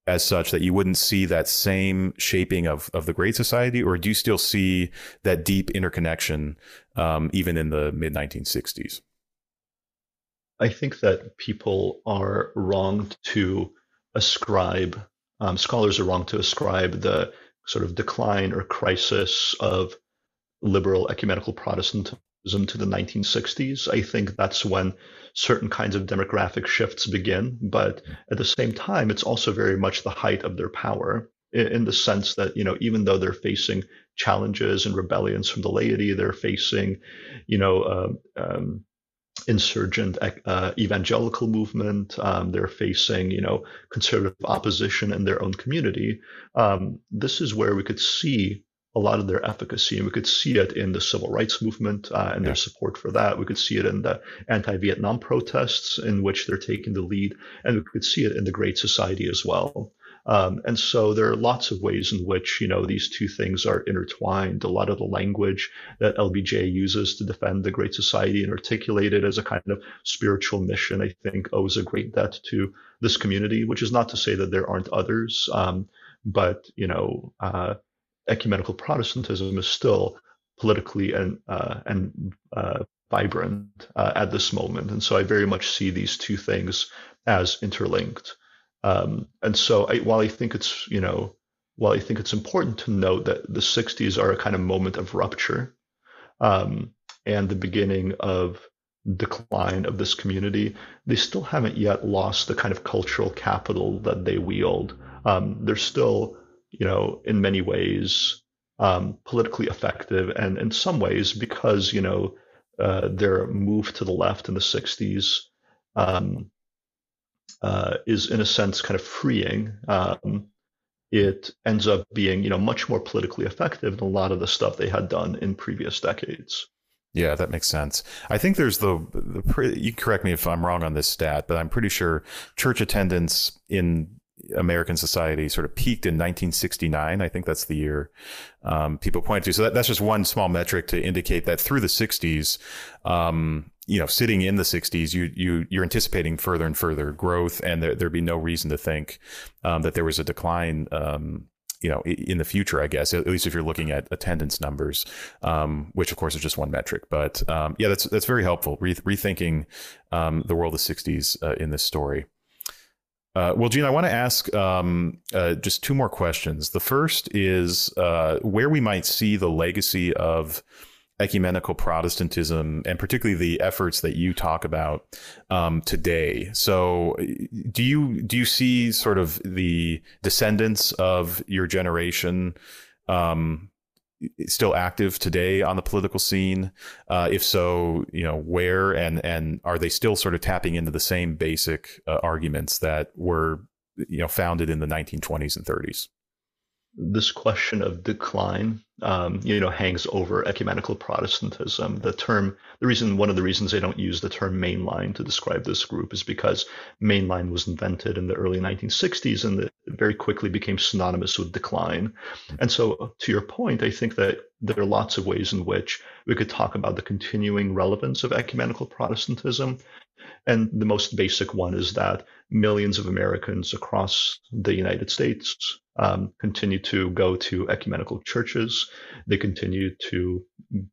as such that you wouldn't see that same shaping of, of the Great Society, or do you still see that deep interconnection um, even in the mid 1960s? I think that people are wrong to ascribe um, scholars are wrong to ascribe the sort of decline or crisis of liberal ecumenical Protestantism to the 1960s. I think that's when certain kinds of demographic shifts begin. But at the same time, it's also very much the height of their power in the sense that, you know, even though they're facing challenges and rebellions from the laity, they're facing, you know, uh, um, insurgent uh, evangelical movement. Um, they're facing, you know, conservative opposition in their own community. Um, this is where we could see a lot of their efficacy, and we could see it in the civil rights movement uh, and yeah. their support for that. We could see it in the anti-Vietnam protests, in which they're taking the lead, and we could see it in the Great Society as well. Um, and so there are lots of ways in which, you know, these two things are intertwined. A lot of the language that LBJ uses to defend the Great Society and articulate it as a kind of spiritual mission, I think owes a great debt to this community, which is not to say that there aren't others. Um, but, you know, uh, ecumenical Protestantism is still politically and, uh, and, uh, vibrant uh, at this moment. And so I very much see these two things as interlinked. Um, and so I, while I think it's, you know, while I think it's important to note that the 60s are a kind of moment of rupture um, and the beginning of decline of this community, they still haven't yet lost the kind of cultural capital that they wield. Um, they're still, you know, in many ways um, politically effective, and in some ways, because you know uh, their move to the left in the 60s um, uh, is in a sense kind of freeing. Um, it ends up being you know much more politically effective than a lot of the stuff they had done in previous decades. Yeah, that makes sense. I think there's the, the you correct me if I'm wrong on this stat, but I'm pretty sure church attendance in American society sort of peaked in 1969. I think that's the year um, people point to. So that, that's just one small metric to indicate that through the 60s, um, you know, sitting in the 60s, you you you're anticipating further and further growth, and there, there'd be no reason to think um, that there was a decline um, you know in the future i guess at least if you're looking at attendance numbers um, which of course is just one metric but um, yeah that's that's very helpful Re- rethinking um, the world of 60s uh, in this story uh, well, Gene, I want to ask um, uh, just two more questions. The first is uh, where we might see the legacy of ecumenical Protestantism and particularly the efforts that you talk about um, today. So, do you do you see sort of the descendants of your generation um, still active today on the political scene? Uh, if so, you know where and and are they still sort of tapping into the same basic uh, arguments that were you know founded in the 1920s and 30s? This question of decline, um, you know, hangs over ecumenical Protestantism. The term, the reason, one of the reasons they don't use the term mainline to describe this group is because mainline was invented in the early 1960s and it very quickly became synonymous with decline. And so, to your point, I think that there are lots of ways in which we could talk about the continuing relevance of ecumenical Protestantism. And the most basic one is that millions of Americans across the United States um, continue to go to ecumenical churches. They continue to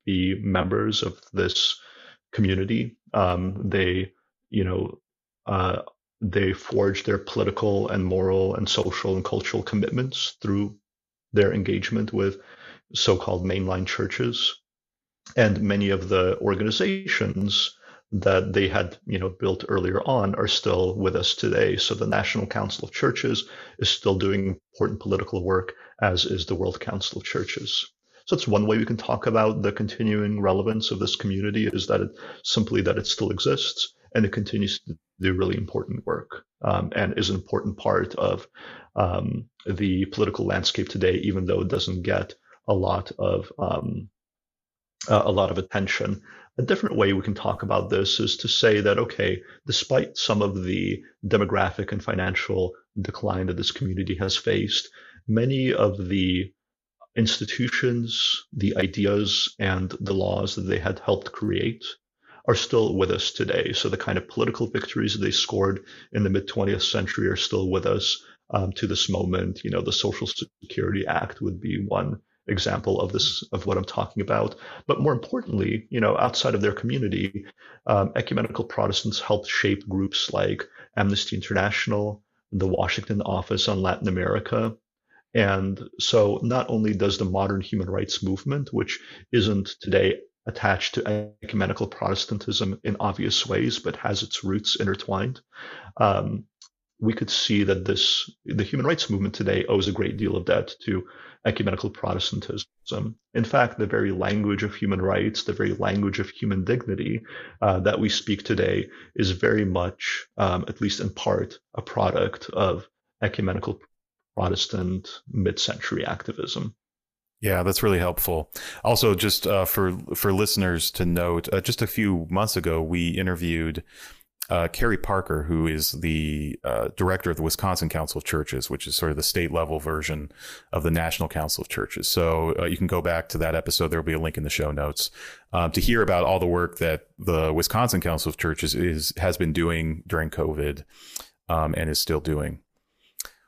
be members of this community. Um, they, you know, uh, they forge their political and moral and social and cultural commitments through their engagement with so-called mainline churches. And many of the organizations that they had you know built earlier on are still with us today. So the National Council of Churches is still doing important political work, as is the World Council of Churches. So it's one way we can talk about the continuing relevance of this community is that it simply that it still exists and it continues to do really important work um, and is an important part of um, the political landscape today, even though it doesn't get a lot of um, uh, a lot of attention. A different way we can talk about this is to say that, okay, despite some of the demographic and financial decline that this community has faced, many of the institutions, the ideas, and the laws that they had helped create are still with us today. So the kind of political victories that they scored in the mid 20th century are still with us um, to this moment. You know, the Social Security Act would be one example of this of what I'm talking about. But more importantly, you know, outside of their community, um, ecumenical Protestants helped shape groups like Amnesty International, the Washington Office on Latin America. And so not only does the modern human rights movement, which isn't today attached to ecumenical Protestantism in obvious ways, but has its roots intertwined, um, we could see that this the human rights movement today owes a great deal of debt to ecumenical Protestantism. In fact, the very language of human rights, the very language of human dignity uh, that we speak today is very much, um, at least in part, a product of ecumenical Protestant mid-century activism. Yeah, that's really helpful. Also, just uh, for for listeners to note, uh, just a few months ago, we interviewed uh, Carrie Parker, who is the uh, director of the Wisconsin Council of Churches, which is sort of the state level version of the National Council of Churches. So uh, you can go back to that episode. There will be a link in the show notes um, to hear about all the work that the Wisconsin Council of Churches is has been doing during COVID um, and is still doing.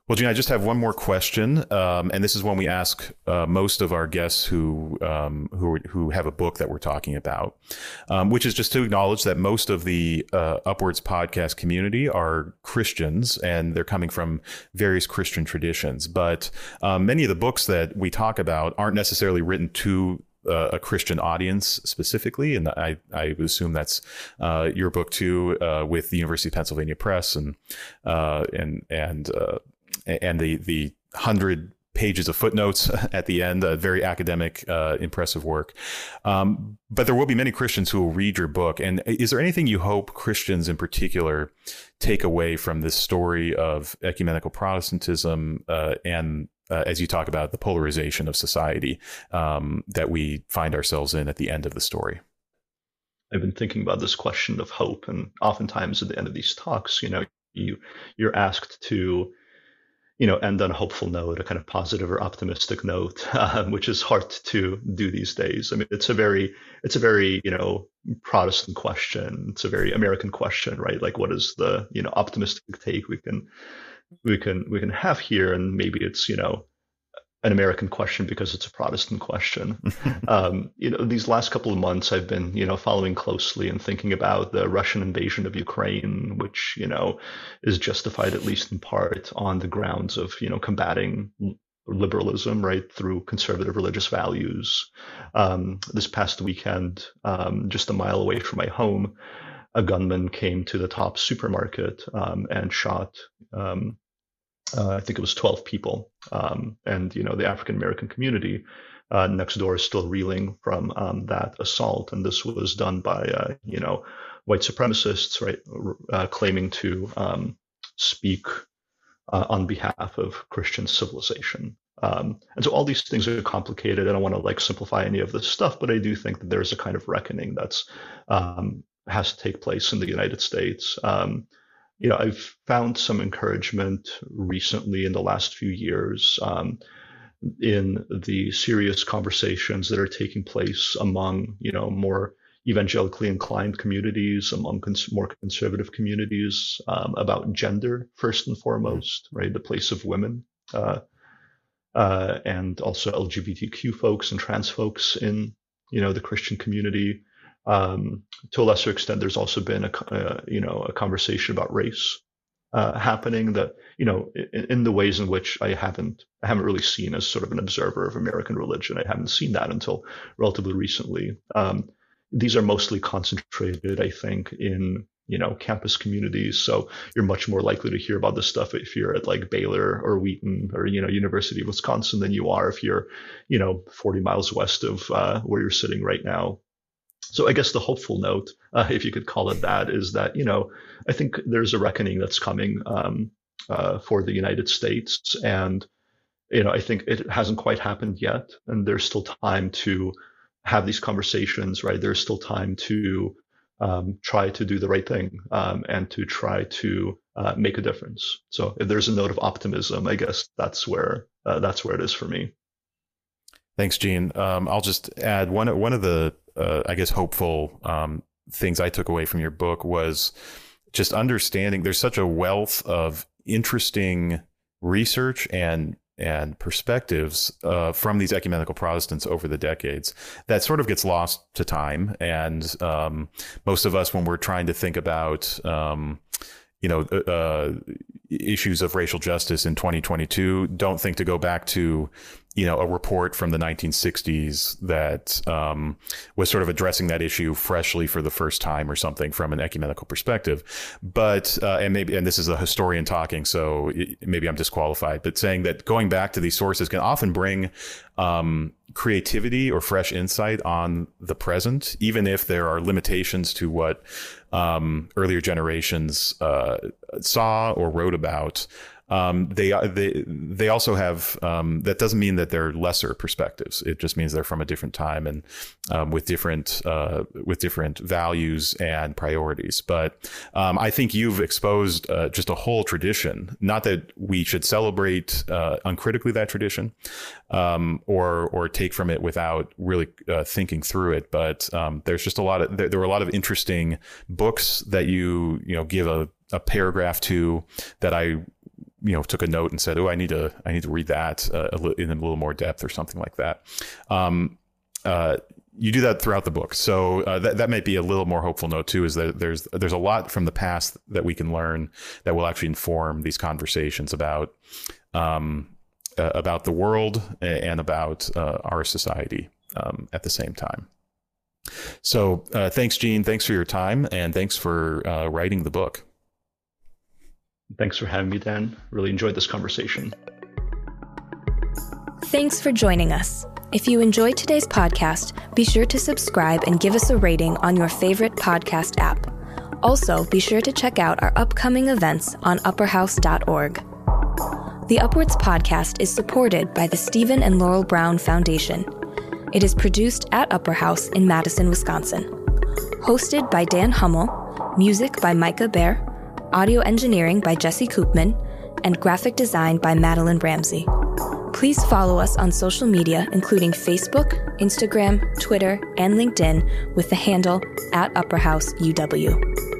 Well, Gene, I just have one more question, um, and this is one we ask uh, most of our guests who um, who who have a book that we're talking about, um, which is just to acknowledge that most of the uh, Upwards podcast community are Christians, and they're coming from various Christian traditions. But um, many of the books that we talk about aren't necessarily written to uh, a Christian audience specifically, and I, I assume that's uh, your book too, uh, with the University of Pennsylvania Press and uh, and and uh, and the the hundred pages of footnotes at the end, a very academic, uh, impressive work. Um, but there will be many Christians who will read your book. And is there anything you hope Christians in particular take away from this story of ecumenical Protestantism uh, and uh, as you talk about the polarization of society um, that we find ourselves in at the end of the story? I've been thinking about this question of hope, and oftentimes at the end of these talks, you know, you you're asked to you know end on a hopeful note a kind of positive or optimistic note um, which is hard to do these days. I mean it's a very it's a very you know protestant question. It's a very american question right? Like what is the you know optimistic take we can we can we can have here? And maybe it's you know an American question because it's a Protestant question. um, you know, these last couple of months, I've been, you know, following closely and thinking about the Russian invasion of Ukraine, which, you know, is justified at least in part on the grounds of, you know, combating liberalism, right, through conservative religious values. Um, this past weekend, um, just a mile away from my home, a gunman came to the Tops supermarket um, and shot um, uh, I think it was 12 people. Um, and, you know, the African American community uh, next door is still reeling from um, that assault. And this was done by, uh, you know, white supremacists, right, uh, claiming to um, speak uh, on behalf of Christian civilization. Um, and so all these things are complicated. I don't want to like simplify any of this stuff, but I do think that there's a kind of reckoning that's um, has to take place in the United States. Um, you know, I've found some encouragement recently in the last few years um, in the serious conversations that are taking place among, you know, more evangelically inclined communities, among cons- more conservative communities um, about gender first and foremost, right? The place of women. Uh, uh, and also LGBTQ folks and trans folks in, you know, the Christian community. Um, to a lesser extent, there's also been a uh, you know a conversation about race uh, happening that you know in, in, the ways in which I haven't I haven't really seen as sort of an observer of American religion. I haven't seen that until relatively recently. Um, these are mostly concentrated, I think, in you know campus communities. So you're much more likely to hear about this stuff if you're at like Baylor or Wheaton or you know University of Wisconsin than you are if you're you know 40 miles west of uh, where you're sitting right now so I guess the hopeful note, uh, if you could call it that, is that you know I think there's a reckoning that's coming um, uh, for the United States, and you know I think it hasn't quite happened yet, and there's still time to have these conversations, right? There's still time to um, try to do the right thing um, and to try to uh, make a difference. So if there's a note of optimism, I guess that's where uh, that's where it is for me. Thanks, Gene. Um, I'll just add one one of the uh, I guess hopeful um, things I took away from your book was just understanding there's such a wealth of interesting research and and perspectives uh, from these ecumenical Protestants over the decades that sort of gets lost to time. And um, most of us, when we're trying to think about, um, you know, uh, uh issues of racial justice in 2022, don't think to go back to you know, a report from the 1960s that um, was sort of addressing that issue freshly for the first time or something from an ecumenical perspective. But, uh, and maybe, and this is a historian talking, so it, maybe I'm disqualified, but saying that going back to these sources can often bring um, creativity or fresh insight on the present, even if there are limitations to what um, earlier generations uh, saw or wrote about um, they they they also have um, that doesn't mean that they're lesser perspectives. It just means they're from a different time and um, with different uh, with different values and priorities. But um, I think you've exposed uh, just a whole tradition. Not that we should celebrate uh, uncritically that tradition um, or or take from it without really uh, thinking through it. But um, there's just a lot of there, there were a lot of interesting books that you you know give a a paragraph to that I you know took a note and said, "Oh, I need to I need to read that uh, in a little more depth or something like that." Um, uh, you do that throughout the book, so uh, that that might be a little more hopeful note too. Is that there's there's a lot from the past that we can learn that will actually inform these conversations about um, uh, about the world and about uh, our society um, at the same time. So, uh, thanks, Gene. Thanks for your time, and thanks for writing the book. Thanks for having me, Dan. Really enjoyed this conversation. Thanks for joining us. If you enjoyed today's podcast, be sure to subscribe and give us a rating on your favorite podcast app. Also, be sure to check out our upcoming events on upperhouse.org. The Upwards podcast is supported by the Stephen and Laurel Brown Foundation. It is produced at Upper House in Madison, Wisconsin. Hosted by Dan Hummel, music by Micah Behr, audio engineering by Jesse Koopman, and graphic design by Madeline Ramsey. Please follow us on social media, including Facebook, Instagram, Twitter, and LinkedIn with the handle at Upper House UW.